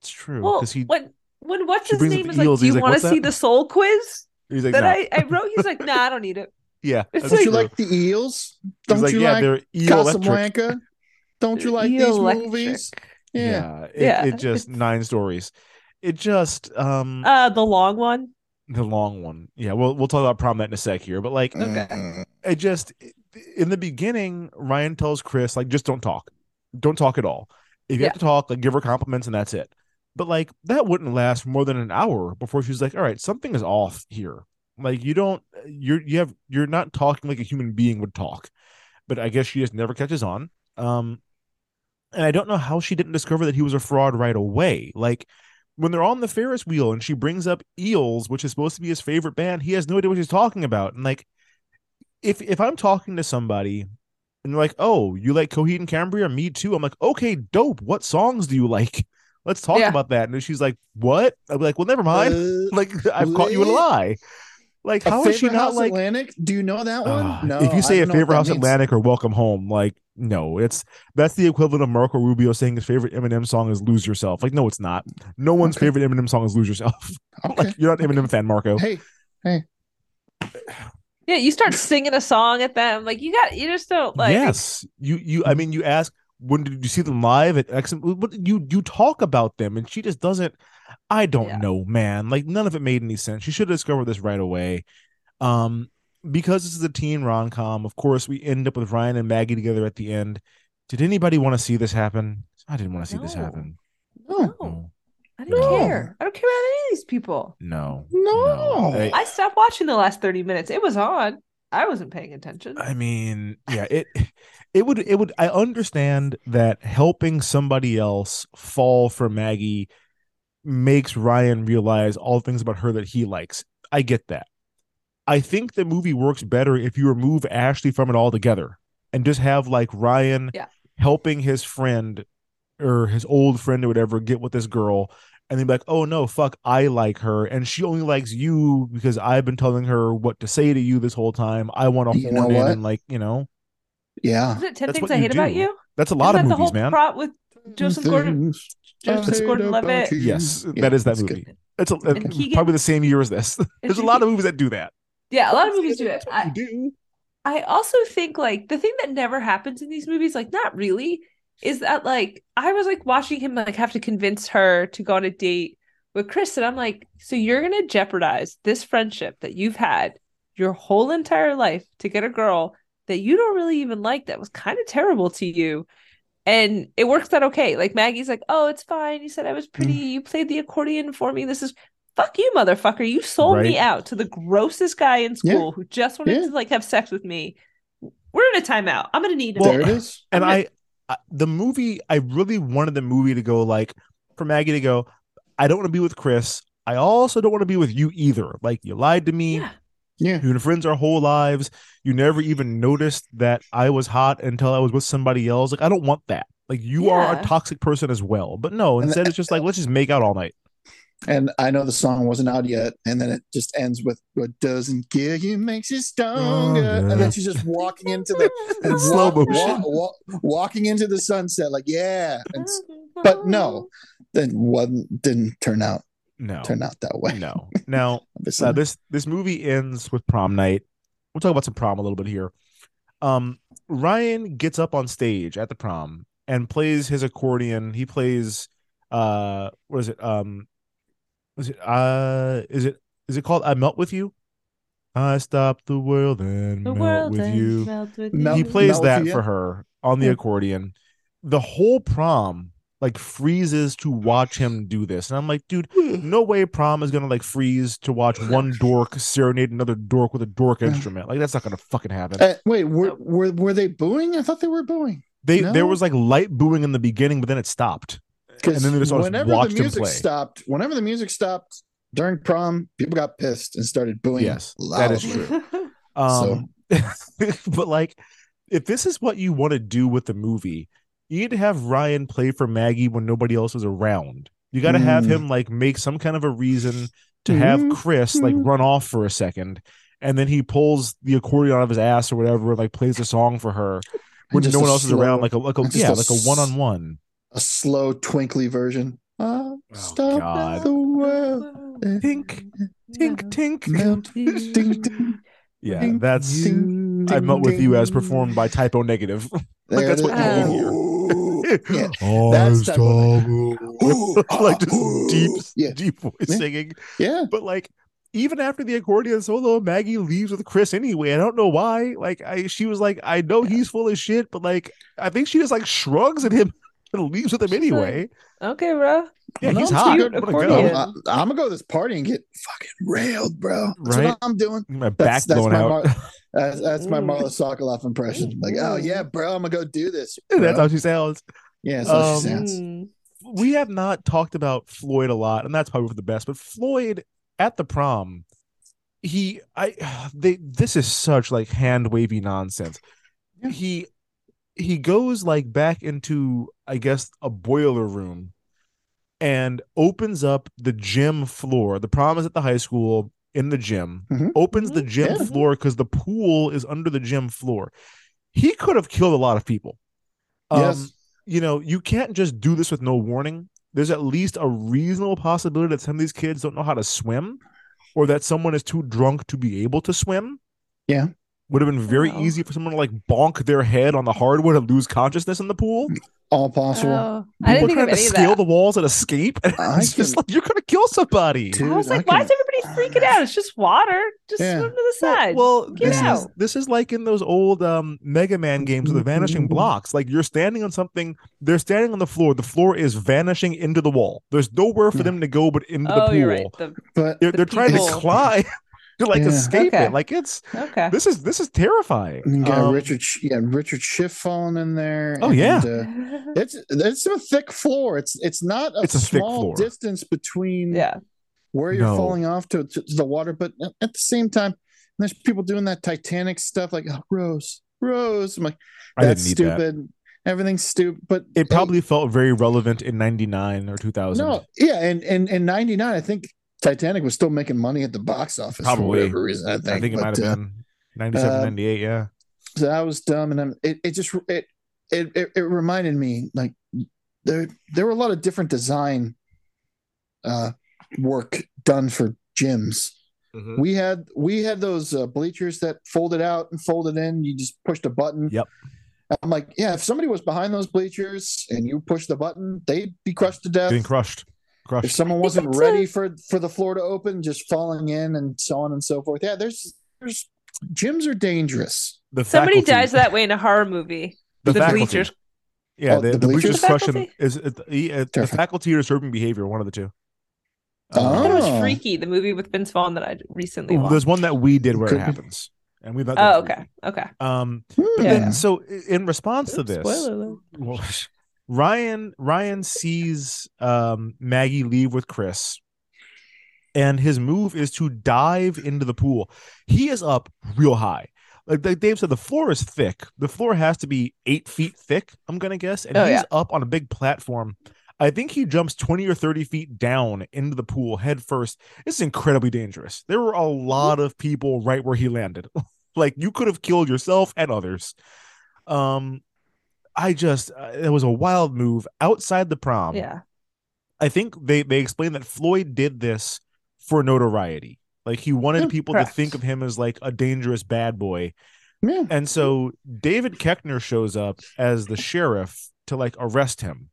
It's true Well, because he when when what's she his name the is like, do you want to see the soul quiz he's like, that "Nah." I I wrote? He's like, nah, I don't need it. yeah, It's that's Don't you like the eels? Don't like, you yeah, like they're eel electric. Casablanca? Don't you like these Electric. movies? Yeah. Yeah, it, Yeah, it just nine stories. It just um Uh, the long one. the long one. Yeah, we'll we'll talk about prom night in a sec here, but like Okay. Mm. it just in the beginning, Ryan tells Chris like just don't talk, don't talk at all. If you Yeah. have to talk, like give her compliments and that's it. But like that wouldn't last more than an hour before she's like, all right, something is off here. Like you don't you're you have you're not talking like a human being would talk. But I guess she just never catches on. Um and I don't know how she didn't discover that he was a fraud right away. Like when they're on the Ferris wheel and she brings up Eels, which is supposed to be his favorite band, he has no idea what she's talking about. And like, if if I'm talking to somebody and they're like, "Oh, you like Coheed and Cambria? Me too." I'm like, "Okay, dope. What songs do you like? Let's talk Yeah. about that." And she's like, "What?" I'm like, "Well, never mind. Uh, like, I've caught you in a lie." Like, A how is she not House like? Atlantic? Do you know that one? Ah, no. if you say a don't know what favorite that House means. Atlantic or Welcome Home, like no, it's that's the equivalent of Marco Rubio saying his favorite Eminem song is "Lose Yourself." Like, no, it's not. No one's Okay. favorite Eminem song is "Lose Yourself." Okay. like, you're not an Eminem fan, Marco. Hey, hey. Yeah, you start singing a song at them. Like you got, you just don't like. yes, you you. I mean, you ask when did you see them live at X? What you you talk about them, and she just doesn't. I don't Yeah. know, man. Like none of it made any sense. She should have discovered this right away. Um, because this is a teen rom com. Of course, we end up with Ryan and Maggie together at the end. Did anybody want to see this happen? I didn't want to see this happen. No, No, I don't No. care. I don't care about any of these people. no, No. I- I stopped watching the last thirty minutes. It was on. I wasn't paying attention. I mean, yeah, it it would it would I understand that helping somebody else fall for Maggie makes Ryan realize all things about her that he likes. I get that. I think the movie works better if you remove Ashley from it altogether and just have like Ryan Yeah. helping his friend or his old friend or whatever get with this girl and then be like, oh no, fuck, I like her, and she only likes you because I've been telling her what to say to you this whole time. I want to You horn in what? and like, you know, Yeah. Isn't it ten That's things I you hate about you? that's a lot Isn't of that movies, the whole man. Plot with Joseph Gordon. Things Joseph I hate Gordon-Levitt. Yes, Yeah, that is that movie. good. It's a, And Keegan- probably the same year as this. There's a lot of movies that do that. Yeah, a lot of movies do it. I, do. I also think like the thing that never happens in these movies, like not really, is that like I was like watching him like have to convince her to go on a date with Chris, and I'm like, so you're gonna jeopardize this friendship that you've had your whole entire life to get a girl that you don't really even like that was kind of terrible to you. And it works out okay. Like Maggie's like, oh, it's fine. You said I was pretty. Mm. You played the accordion for me. This is fuck you, motherfucker. You sold Right. me out to the grossest guy in Yeah. school who just wanted Yeah. to like have sex with me. We're in a timeout. I'm gonna need a Well, there it minute. is. And I'm I, I, the movie, I really wanted the movie to go like for Maggie to go. I don't want to be with Chris. I also don't want to be with you either. Like you lied to me. Yeah. Yeah. You've been friends our whole lives. You never even noticed that I was hot until I was with somebody else. Like I don't want that. Like you are a toxic person as well. But no, And instead it's just like let's just make out all night. And I know the song wasn't out yet, and then it just ends with "What doesn't kill you makes you stronger." Stronger. And then she's just walking into the and Slow walk- motion. wa- wa- walking into the sunset, like yeah. And, but no, then wasn't didn't turn out No, turn out that way. no. Now uh, this this movie ends with prom night. We'll talk about some prom a little bit here. Um, Ryan gets up on stage at the prom and plays his accordion. He plays uh, what is it? Um, was it uh, is it is it called "I Melt with You"? I stop the world and The melt world with ends, you. melt with Melt- he plays Melt that you. for her on the Yeah. accordion. The whole prom, like freezes to watch him do this. And I'm like, dude, no way prom is gonna like freeze to watch one dork serenade another dork with a dork instrument. Like that's not gonna fucking happen. Uh, wait, were, were were they booing? I thought they were booing. They no? there was like light booing in the beginning, but then it stopped. And then they just whenever the watched him music play. stopped, whenever the music stopped during prom, people got pissed and started booing. Yes, that is loudly. true. Um, but like, if this is what you want to do with the movie, you need to have Ryan play for Maggie when nobody else is around. You got to have Mm. him like make some kind of a reason to have Mhm. Chris like run off for a second, and then he pulls the accordion out of his ass or whatever, and like plays a song for her when no one else is around, like a like a yeah, a like a one on one. A slow, twinkly version. Oh, stop God. the world. Tink, tink, tink. Melt. Ding, ding, Yeah, that's ding, I met with you as performed by Type O Negative. like There that's what you is. hear. Ooh. Yeah. Oh, That's type of- like ah, just deep, Yeah. deep voice Yeah. singing. Yeah. But like, even after the accordion solo, Maggie leaves with Chris anyway. I don't know why. Like, I she was like, I know he's full of shit, but like, I think she just like shrugs at him and leaves with him She's anyway. Okay, bro. yeah, No, he's I'm hot. cute I'm gonna go. I'm, I'm gonna go to this party and get fucking railed, bro. That's Right? what I'm doing. My back That's, that's blown my out. Mar- that's, that's my. Marla Sokoloff impression. Like, oh yeah, bro, I'm gonna go do this. That's how she sounds. Yeah, that's Um, she. Mm. we have not talked about Floyd a lot, and that's probably for the best. But Floyd at the prom, he, I, they, this is such like hand wavy nonsense. He, he goes like back into, I guess, a boiler room, and opens up the gym floor. The prom is at the high school in the gym. Mhm. Opens the gym Yeah. floor because the pool is under the gym floor. He could have killed a lot of people. Um, Yes. You know, you can't just do this with no warning. There's at least a reasonable possibility that some of these kids don't know how to swim or that someone is too drunk to be able to swim. Yeah. Would have been very Wow. easy for someone to like bonk their head on the hardwood and lose consciousness in the pool. All possible. Oh, I didn't People think trying of to scale that. the walls and escape. And I it's just like you're gonna kill somebody. Dude, I was like, I why can- is everybody freaking out? It's just water. Just Yeah. swim to the side. Well, Get this is this is like in those old um Mega Man games with the vanishing blocks. Like you're standing on something, they're standing on the floor. The floor is vanishing into the wall. There's nowhere for Yeah. them to go but into oh, the pool. you're right. The, But They're, The they're trying to climb to like Yeah. escape Okay. it. Like it's okay. this is this is terrifying. you got Um, Richard, Sch- you got Richard Schiff falling in there. Oh, yeah. uh, it's it's a thick floor. It's it's not a It's a small distance between yeah. where you're No. falling off to, to, to the water, but at at the same time, there's people doing that Titanic stuff like oh, Rose, Rose. I'm like, I that's didn't need that. stupid. Everything's stupid. But It hey, probably felt very relevant in '99 or 2000. no, yeah, and and in '99, I think Titanic was still making money at the box office for whatever reason. I think, I think it But, might have uh, been 97, uh, 98. Yeah. So that was dumb, and I'm, it it just it, it it it reminded me like there there were a lot of different design uh work done for gyms. Mhm. We had we had those uh, bleachers that folded out and folded in. You just pushed a button. Yep. I'm like, yeah, if somebody was behind those bleachers and you pushed the button, they'd be crushed to death. Getting crushed. If someone wasn't ready a- for for the floor to open, just falling in and so on and so forth. Yeah, there's there's gyms are dangerous. The Somebody faculty- dies that way in a horror movie. The The, bleachers. Yeah, Oh, the, the the bleachers bleachers? crush him. Is it, the, uh, the faculty or disturbing behavior? One of the two. Oh. I thought it was Oh. Freaky, the movie with Vince Vaughn that I recently watched. there's one that we did where it happens, and we. Oh, okay. Okay. Um, but Hmm. then so in response to this, spoiler alert. well, Ryan Ryan sees um, Maggie leave with Chris, and his move is to dive into the pool. He is up real high. Like, like Dave said, the floor is thick. The floor has to be eight feet thick. I'm gonna guess, and Oh, he's yeah. up on a big platform. I think he jumps 20 or 30 feet down into the pool head first. This is incredibly dangerous. There were a lot of people right where he landed. like you could have killed yourself and others. Um, I just uh, it was a wild move outside the prom. Yeah. I think they they explained that Floyd did this for notoriety. Like he wanted people correct. to think of him as like a dangerous bad boy. Yeah. And so David Koechner shows up as the sheriff to like arrest him.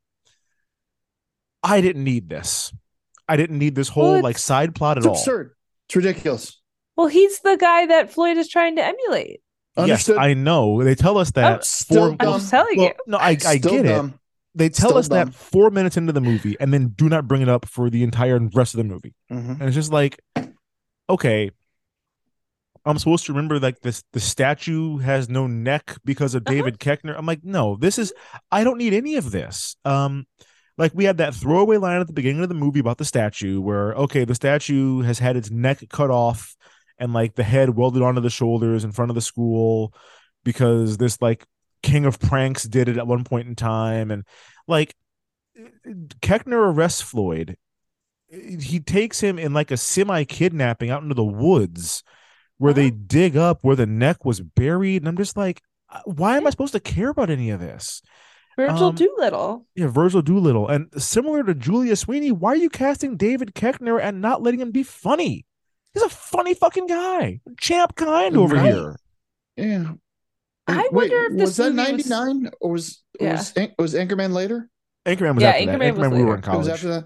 I didn't need this. I didn't need this whole Well, like side plot at It's all. absurd. It's ridiculous. Well, he's the guy that Floyd is trying to emulate. Yes, I know. They tell us that still for dumb. I'm just telling well, you. no, I, I Still get it. they tell Still us that four minutes into the movie and then do not bring it up for the entire rest of the movie. Mhm. And it's just like, okay, I'm supposed to remember like this the statue has no neck because of David Koechner. I'm like, no, this is I don't need any of this. Um like we had that throwaway line at the beginning of the movie about the statue where okay, the statue has had its neck cut off and like the head welded onto the shoulders in front of the school because this like king of pranks did it at one point in time and like Koechner arrests Floyd. He takes him in like a semi kidnapping out into the woods where they dig up where the neck was buried. And I'm just like, uh, why am I supposed to care about any of this? Virgil Um, Doolittle. Yeah, Virgil Doolittle. And similar to Julia Sweeney, why are you casting David Koechner and not letting him be funny? He's a funny fucking guy. Champ kind over Right. here. Yeah. I Wait, wonder if this was that movie was- 99 or was Yeah. was An- was Anchorman later? Anchorman was Yeah, after that. Anchorman was Anchorman, we were later. in It college. was after that.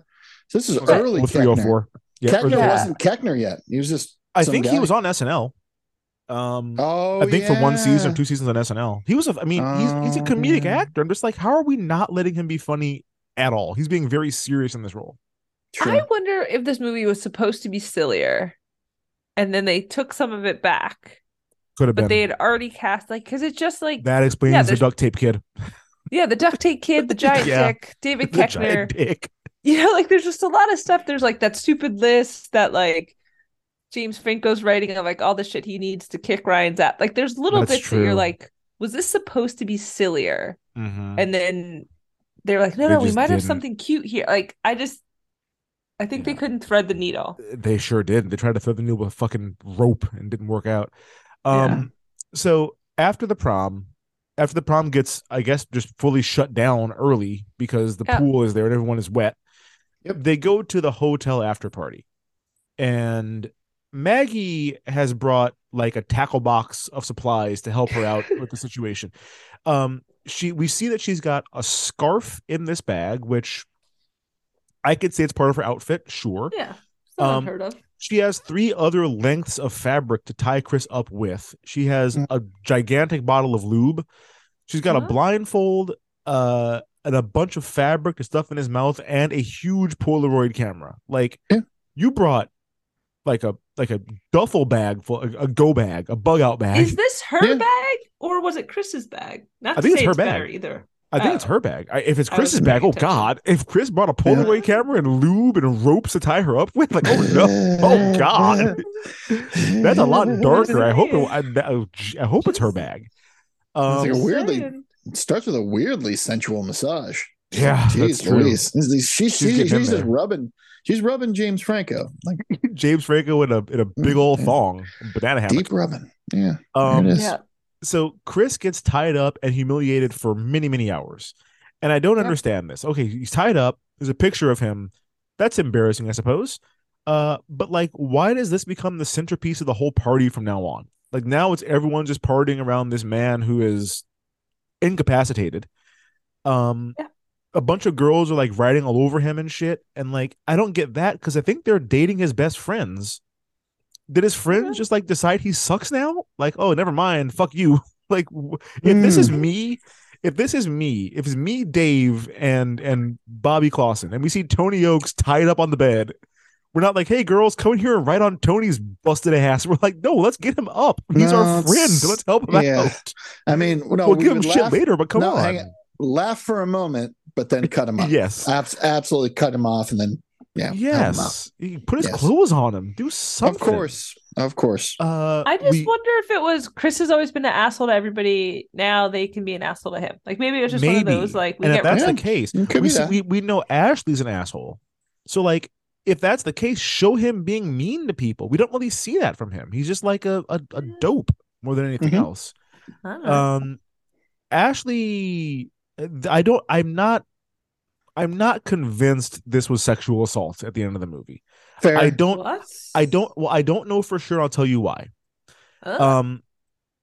So this is Was early Koechner. 304. Yeah, Koechner Yeah. wasn't Koechner yet. He was just. I some think he was on SNL. Um, Oh, I think for one season or two seasons on SNL. He was a I mean, he's he's a Oh, comedic yeah. actor. I'm just like, how are we not letting him be funny at all? He's being very serious in this role. True. I wonder if this movie was supposed to be sillier, and then they took some of it back, Could have but been. they had already cast like because it's just like that explains Yeah, the duct tape kid. yeah, the duct tape kid, the giant Yeah. dick, David the Koechner. dick. you know, like there's just a lot of stuff. There's like that stupid list that like James Franco's writing of like all the shit he needs to kick Ryan's at. Like there's little That's bits that you're like, was this supposed to be sillier? Mhm. And then they're like, no, They no, we might have didn't. something cute here. Like I just, I think they Yeah. couldn't thread the needle. They sure did. They tried to thread the needle with a fucking rope and didn't work out. Um, so after the prom, after the prom gets, I guess, just fully shut down early because the Yeah. pool is there and everyone is wet. Yep. They go to the hotel after party, and Maggie has brought like a tackle box of supplies to help her out with the situation. Um, she we see that she's got a scarf in this bag, which I could say it's part of her outfit, sure. Yeah, Um, unheard of. She has three other lengths of fabric to tie Chris up with. She has Mm. a gigantic bottle of lube. She's got a Huh? blindfold, uh, and a bunch of fabric to stuff in his mouth, and a huge Polaroid camera. Like Yeah. you brought like a like a duffel bag full, a, a go bag, a bug out bag. Is this her Yeah. bag or was it Chris's bag? Not I to think say it's her better bag. either. I think it's Oh. her bag. I, if it's I Chris's bag, oh god! If Chris brought a Polaroid camera and lube and ropes to tie her up with, like, oh no, oh god, that's a lot darker. I hope it, I, I hope it's her bag. It's like a Um, weirdly it starts with a weirdly sensual massage. yeah, that's Jeez true. Louise. She's, She's she's, she's, just there. rubbing she's rubbing James Franco. Like James Franco in a in a big old Yeah. thong, banana hammock. deep rubbing. Yeah. Um, there it is. Yeah. So Chris gets tied up and humiliated for many, many hours. And I don't Yeah. understand this. Okay, he's tied up. There's a picture of him. That's embarrassing, I suppose. Uh, but like, why does this become the centerpiece of the whole party from now on? Like now it's everyone just partying around this man who is incapacitated. Um Yeah. a bunch of girls are like riding all over him and shit. And like, I don't get that because I think they're dating his best friends. Did his friends just like decide he sucks now? Like, oh, never mind, fuck you. Like, w- if this is hmm. me, if this is me, if it's me, Dave, and and Bobby Clausen, and we see Tony Oaks tied up on the bed, we're not like, hey, girls, come in here and ride on Tony's busted ass. We're like, no, let's get him up. He's No, our friend. Let's help him yeah. out. I mean, no, we'll we give him would shit later, but come no, on. hang on. laugh for a moment, but then cut him off. Yes. Abs- absolutely cut him off and then yeah. help him out. Yes. He put his Yes. clothes on him. Do something. Of course. Of course. Uh, I just we- wonder if it was Chris has always been an asshole to everybody. Now they can be an asshole to him. Like maybe it was just one of those like we and if get that's rid the case, we, see, we we know Ashley's an asshole. So like, if that's the case, show him being mean to people. We don't really see that from him. He's just like a a, a dope more than anything Mhm. else. I don't know. Um, Ashley, I don't. I'm not. I'm not convinced this was sexual assault at the end of the movie. Fair. I don't. what? I don't. Well, I don't know for sure. I'll tell you why. Ugh. Um,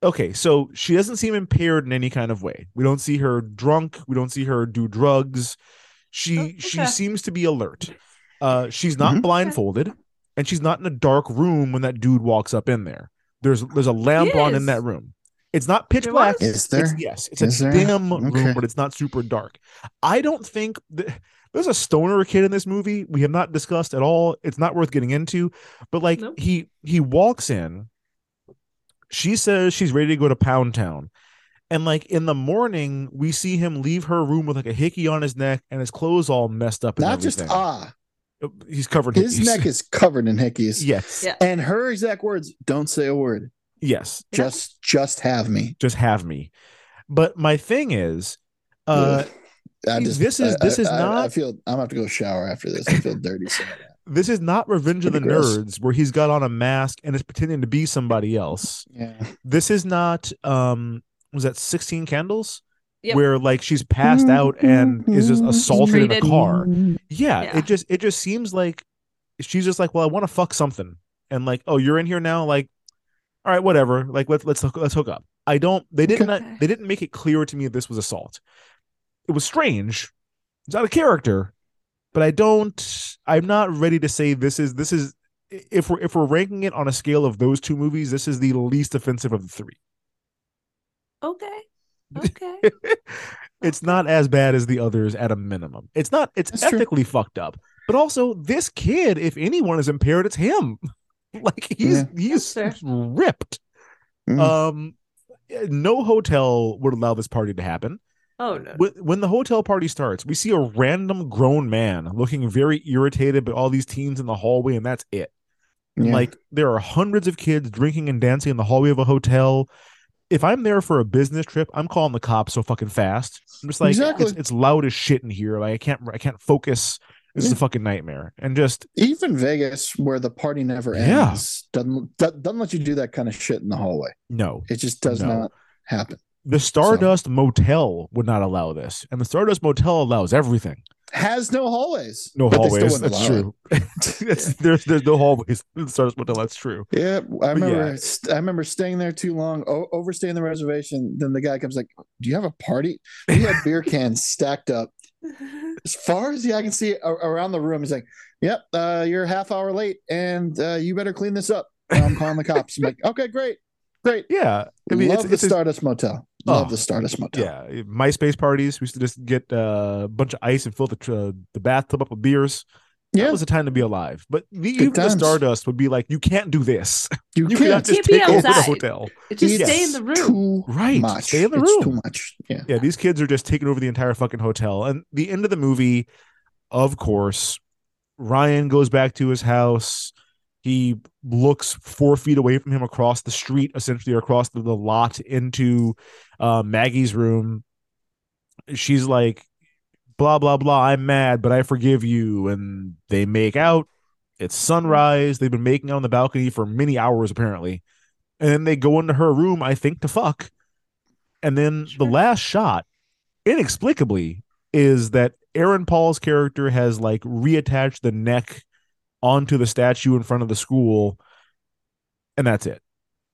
okay, so she doesn't seem impaired in any kind of way. We don't see her drunk. We don't see her do drugs. She Oh, she seems to be alert. Uh, she's not Mhm. blindfolded, and she's not in a dark room when that dude walks up in there. There's there's a lamp on in that room. It's not pitch There black. Is there? It's, yes, it's Is a there? dim Okay. room, but it's not super dark. I don't think th- there's a stoner kid in this movie. We have not discussed at all. It's not worth getting into. But like Nope. he he walks in. She says she's ready to go to Pound Town. And like in the morning, we see him leave her room with like a hickey on his neck and his clothes all messed up. And Not just everything. ah, he's covered. his hickeys. neck is covered in hickeys. yes, Yeah. And her exact words, don't say a word. Yes. Just just have me. Just have me. But my thing is, uh, I just this is- I- this is I- I- not- I feel I'm gonna have to go shower after this. I feel dirty saying that. this is not Revenge of the gross. Nerds where he's got on a mask and is pretending to be somebody else. Yeah. This is not um was that 16 candles? Yep. Where like she's passed out and is just assaulted in a car. Yeah, Yeah. it just it just seems like she's just like, well, I want to fuck something, and like, oh, you're in here now, like, all right, whatever, like let's let's hook, let's hook up. I don't. They didn't. Okay. They didn't make it clear to me that this was assault. It was strange. It's out of character, but I don't. I'm not ready to say this is this is if we're if we're ranking it on a scale of those two movies, this is the least offensive of the three. Okay. Okay. it's not as bad as the others at a minimum. It's not. It's That's true. ethically fucked up. But also, this kid, if anyone is impaired, it's him. like he's Yeah. he's ripped. Mm. Um, no hotel would allow this party to happen. Oh no. When, when the hotel party starts, we see a random grown man looking very irritated by all these teens in the hallway, and that's it. Yeah. Like there are hundreds of kids drinking and dancing in the hallway of a hotel. If I'm there for a business trip, I'm calling the cops so fucking fast. I'm just like Exactly. it's, it's loud as shit in here. Like I can't I can't focus. This is a fucking nightmare. And just even Vegas, where the party never Yeah. ends, doesn't doesn't let you do that kind of shit in the hallway. no. It just does No. not happen. The Stardust Motel would not allow this. And the Stardust Motel allows everything. Has no hallways. No but they still hallways. That's true. There's there's no hallways in the Stardust Motel. That's true. Yeah, I remember. yeah. I remember staying there too long, o- overstaying the reservation. Then the guy comes like, "Do you have a party?" We had beer cans stacked up as far as the eye can see around the room. He's like, "Yep, uh, you're a half hour late, and uh, you better clean this up." And I'm calling the cops. I'm like, "Okay, great, great." Yeah. I mean, Love it's, the it's a- Stardust Motel. Love Oh, the Stardust Motel. Yeah, MySpace parties. We used to just get uh, a bunch of ice and fill the tr- the bathtub up with beers. Yeah. That was a time to be alive. But the, Good even the. Stardust would be like, you can't do this. You, You can't. cannot just Can't be take over the outside. hotel. Just Yes. stay in the room. Too Right, much. stay in the It's room. too much. Yeah. Yeah, these kids are just taking over the entire fucking hotel. And the end of the movie, of course, Ryan goes back to his house. He looks four feet away from him across the street, essentially across the, the lot into uh, Maggie's room. She's like, blah, blah, blah. I'm mad, but I forgive you. And they make out. It's sunrise. They've been making out on the balcony for many hours, apparently. And then they go into her room, I think, to fuck. And then the last shot, inexplicably, is that Aaron Paul's character has like reattached the neck onto the statue in front of the school, and that's it.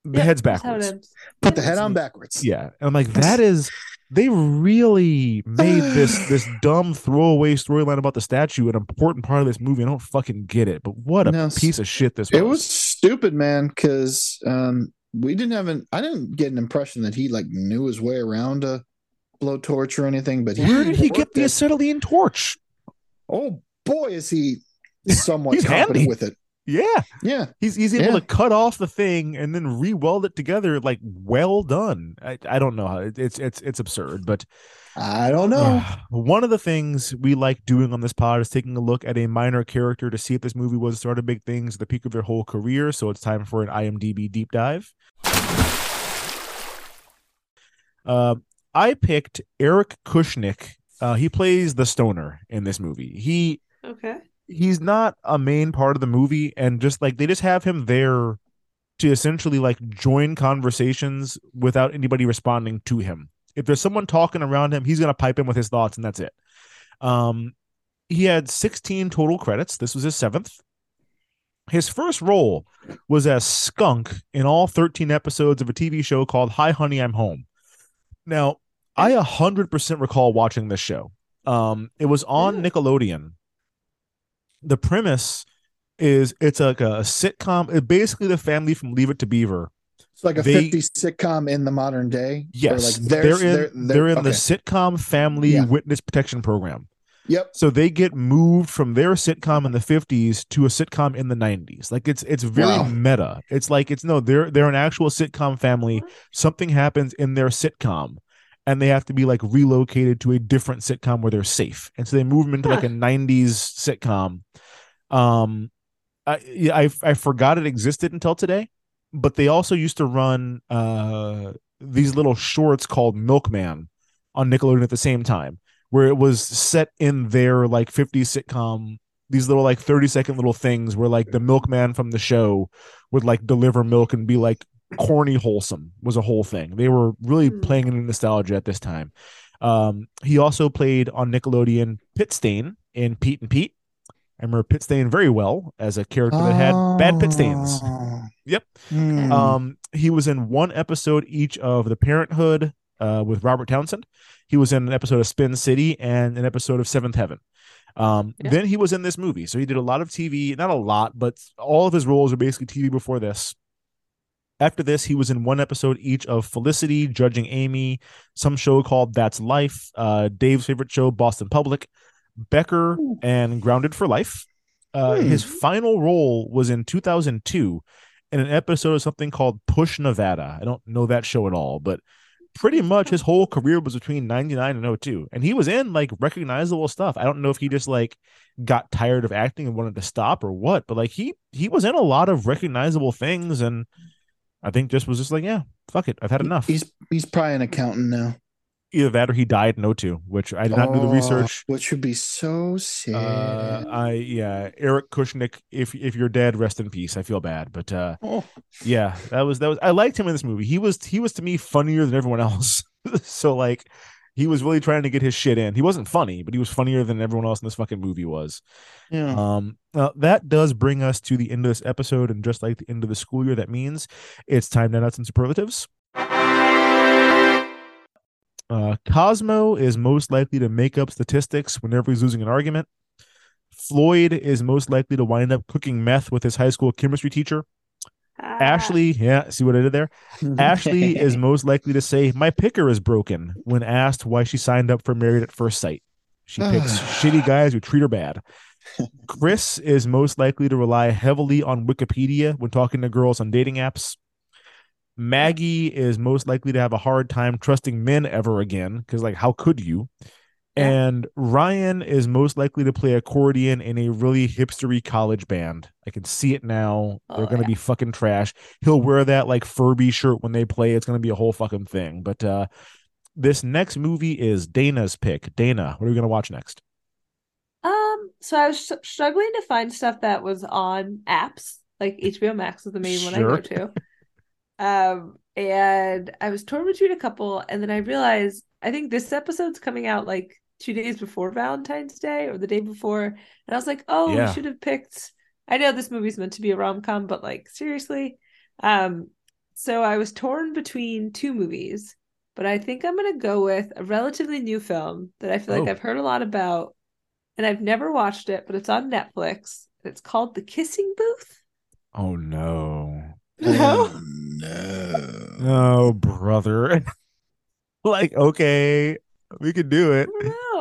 The Yep, head's that's how it backwards. Put the head on backwards. Yeah, and I'm like, that is they really made this this dumb throwaway storyline about the statue an important part of this movie. I don't fucking get it, but what a No, piece of shit this was. It was stupid, man, because um, we didn't have an. I didn't get an impression that he like knew his way around a blowtorch or anything. But Where did he get the acetylene torch? Oh boy, is he somewhat competent handy. with it. Yeah, Yeah, he's he's able Yeah. to cut off the thing and then re-weld it together. Like, well done. I, I don't know how it's it's it's absurd, but I don't know. One of the things we like doing on this pod is taking a look at a minor character to see if this movie was sort of big things at the peak of their whole career. So it's time for an IMDb deep dive. Uh, I picked Eric Kushnick. Uh, he plays the stoner in this movie. He Okay. He's not a main part of the movie, and just like they just have him there to essentially like join conversations without anybody responding to him. If there's someone talking around him, he's gonna pipe in with his thoughts, and that's it. Um, he had 16 total credits. This was his seventh. His first role was as Skunk in all 13 episodes of a TV show called Hi Honey I'm Home. Now, I 100% recall watching this show. Um, it was on Nickelodeon. The premise is it's like a, sitcom, it basically the family from Leave It to Beaver. It's like a They- 50s sitcom in the modern day. Yes, like they're, in they're- they're, in the sitcom family Yeah. witness protection program. Yep. So they get moved from their sitcom in the 50s to a sitcom in the 90s. Like it's it's very Wow. meta. It's like it's no, they're they're an actual sitcom family. Something happens in their sitcom and they have to be like relocated to a different sitcom where they're safe. And so they move them into like a 90s sitcom. Um I I I forgot it existed until today, but they also used to run uh these little shorts called Milkman on Nickelodeon at the same time where it was set in their like 50s sitcom these little like 30 second little things where like the milkman from the show would like deliver milk and be like corny wholesome was a whole thing they were really playing into nostalgia at this time um he also played on nickelodeon pit stain in pete and pete i remember pit stain very well as a character that had bad pit stains Oh. yep Hmm. um, he was in one episode each of The Parenthood uh, with Robert Townsend. He was in an episode of Spin City and an episode of Seventh Heaven. Um, Yeah. Then he was in this movie, so he did a lot of TV. Not a lot, but all of his roles are basically TV before this. After this, he was in one episode each of Felicity, Judging Amy, some show called That's Life, uh, Dave's favorite show, Boston Public, Becker, and Grounded for Life. Uh, Hmm. His final role was in 2002 in an episode of something called Push Nevada. I don't know that show at all, but pretty much his whole career was between 99 and 02. And he was in like recognizable stuff. I don't know if he just like got tired of acting and wanted to stop or what, but like he he was in a lot of recognizable things and I think just was just like, yeah, fuck it. I've had enough. He's he's probably an accountant now. Either that or he died in 02, which I did not do the Oh, research. Which would be so sad. Uh, I yeah, Eric Kushnick. If if you're dead, rest in peace. I feel bad, but uh, Oh. yeah, that was that was. I liked him in this movie. He was he was to me funnier than everyone else. so like, he was really trying to get his shit in. He wasn't funny, but he was funnier than everyone else in this fucking movie was. yeah. Um, now that does bring us to the end of this episode, and just like the end of the school year, that means it's time to nuts and superlatives. Uh, Cosmo is most likely to make up statistics whenever he's losing an argument. Floyd is most likely to wind up cooking meth with his high school chemistry teacher. Ah. Ashley, yeah, see what I did there? Ashley is most likely to say, My picker is broken when asked why she signed up for Married at First Sight. She picks shitty guys who treat her bad. Chris is most likely to rely heavily on Wikipedia when talking to girls on dating apps. Maggie is most likely to have a hard time trusting men ever again because, like, how could you? And Ryan is most likely to play accordion in a really hipstery college band. I can see it now. They're Oh, going to yeah. be fucking trash. He'll wear that like Furby shirt when they play. It's going to be a whole fucking thing. But uh this next movie is Dana's pick. Dana, what are we going to watch next? Um, so I was st- struggling to find stuff that was on apps, like HBO Max is the main one I go to. Um, and I was torn between a couple, and then I realized I think this episode's coming out like two days before Valentine's Day or the day before, and I was like, oh, Yeah. we should have picked. I know this movie's meant to be a rom com, but like seriously, um, so I was torn between two movies, but I think I'm gonna go with a relatively new film that I feel like Oh. I've heard a lot about, and I've never watched it, but it's on Netflix. It's called The Kissing Booth. Oh no. No? Oh, no. Oh, brother. like, okay, we could do it.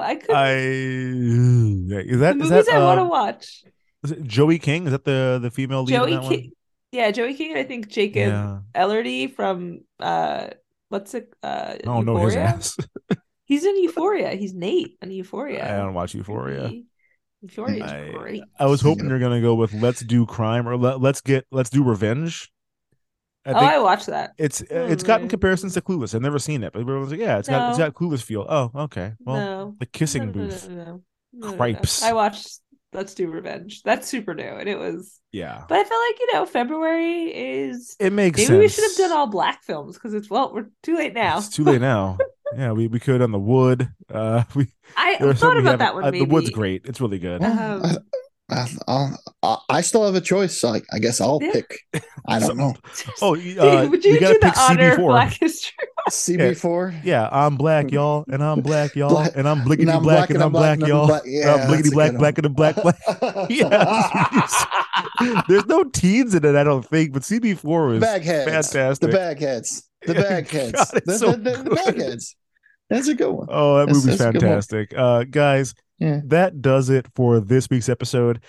I don't know. I could. I is that the is movies that I want to um, watch. is it Joey King? Is that the the female lead? in Joey that one? King. Yeah, Joey King. and I think Jacob Yeah. Elordi from uh, what's it? Uh, I don't his Euphoria? ass. He's in Euphoria. He's Nate in Euphoria. I don't watch Euphoria. Euphoria is I, great. I was hoping you're gonna go with let's do crime or let, let's get let's do revenge. I oh, I watched that. it's Oh, it's gotten comparisons to Clueless. I've never seen it, but everyone's like, yeah, it's got it's got Clueless feel. Oh, okay. Well, no, the kissing no, no, no, booth. No, no, no. No, no, no. Cripes. I watched Let's Do Revenge. That's super new, and it was. Yeah, But I feel like you know February is. it makes Maybe sense. we should have done all black films because it's well, we're too late now. It's too late now. yeah, we, we could on the wood. Uh, we I there are some thought about haven't- that one. uh, the wood's great. It's really good. Um, I, I, I'll- I, I still have a choice. So I, I guess I'll Yeah. pick. I don't know. Oh, you- uh, Would you, you gotta do the honor of CB4. Black History? CB4. Yeah, I'm black, y'all, and I'm black, y'all, Black- and I'm blickety and I'm black, and I'm black, and I'm y'all. black. Yeah, I'm that's blickety black, black, and I'm black, black. yeah, there's no teens in it, I don't think, but CB4 was Bagheads. fantastic. The bagheads. The bagheads. God, the, so the, the, the bagheads. That's a good one. Oh, that That's- movie's that's a good one. fantastic. Uh, guys, That does it for this week's episode.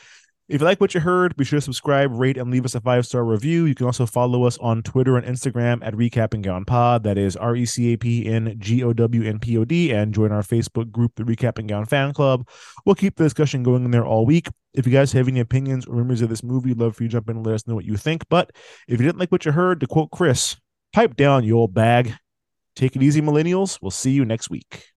If you like what you heard, be sure to subscribe, rate, and leave us a five star review. You can also follow us on Twitter and Instagram at Recap and Gown Pod. That is R E C A P N G O W N P O D, and join our Facebook group, the Recap and Gown Fan Club. We'll keep the discussion going in there all week. If you guys have any opinions or memories of this movie, love for you to jump in and let us know what you think. But if you didn't like what you heard, to quote Chris, pipe down, you old bag. Take it easy, millennials. We'll see you next week.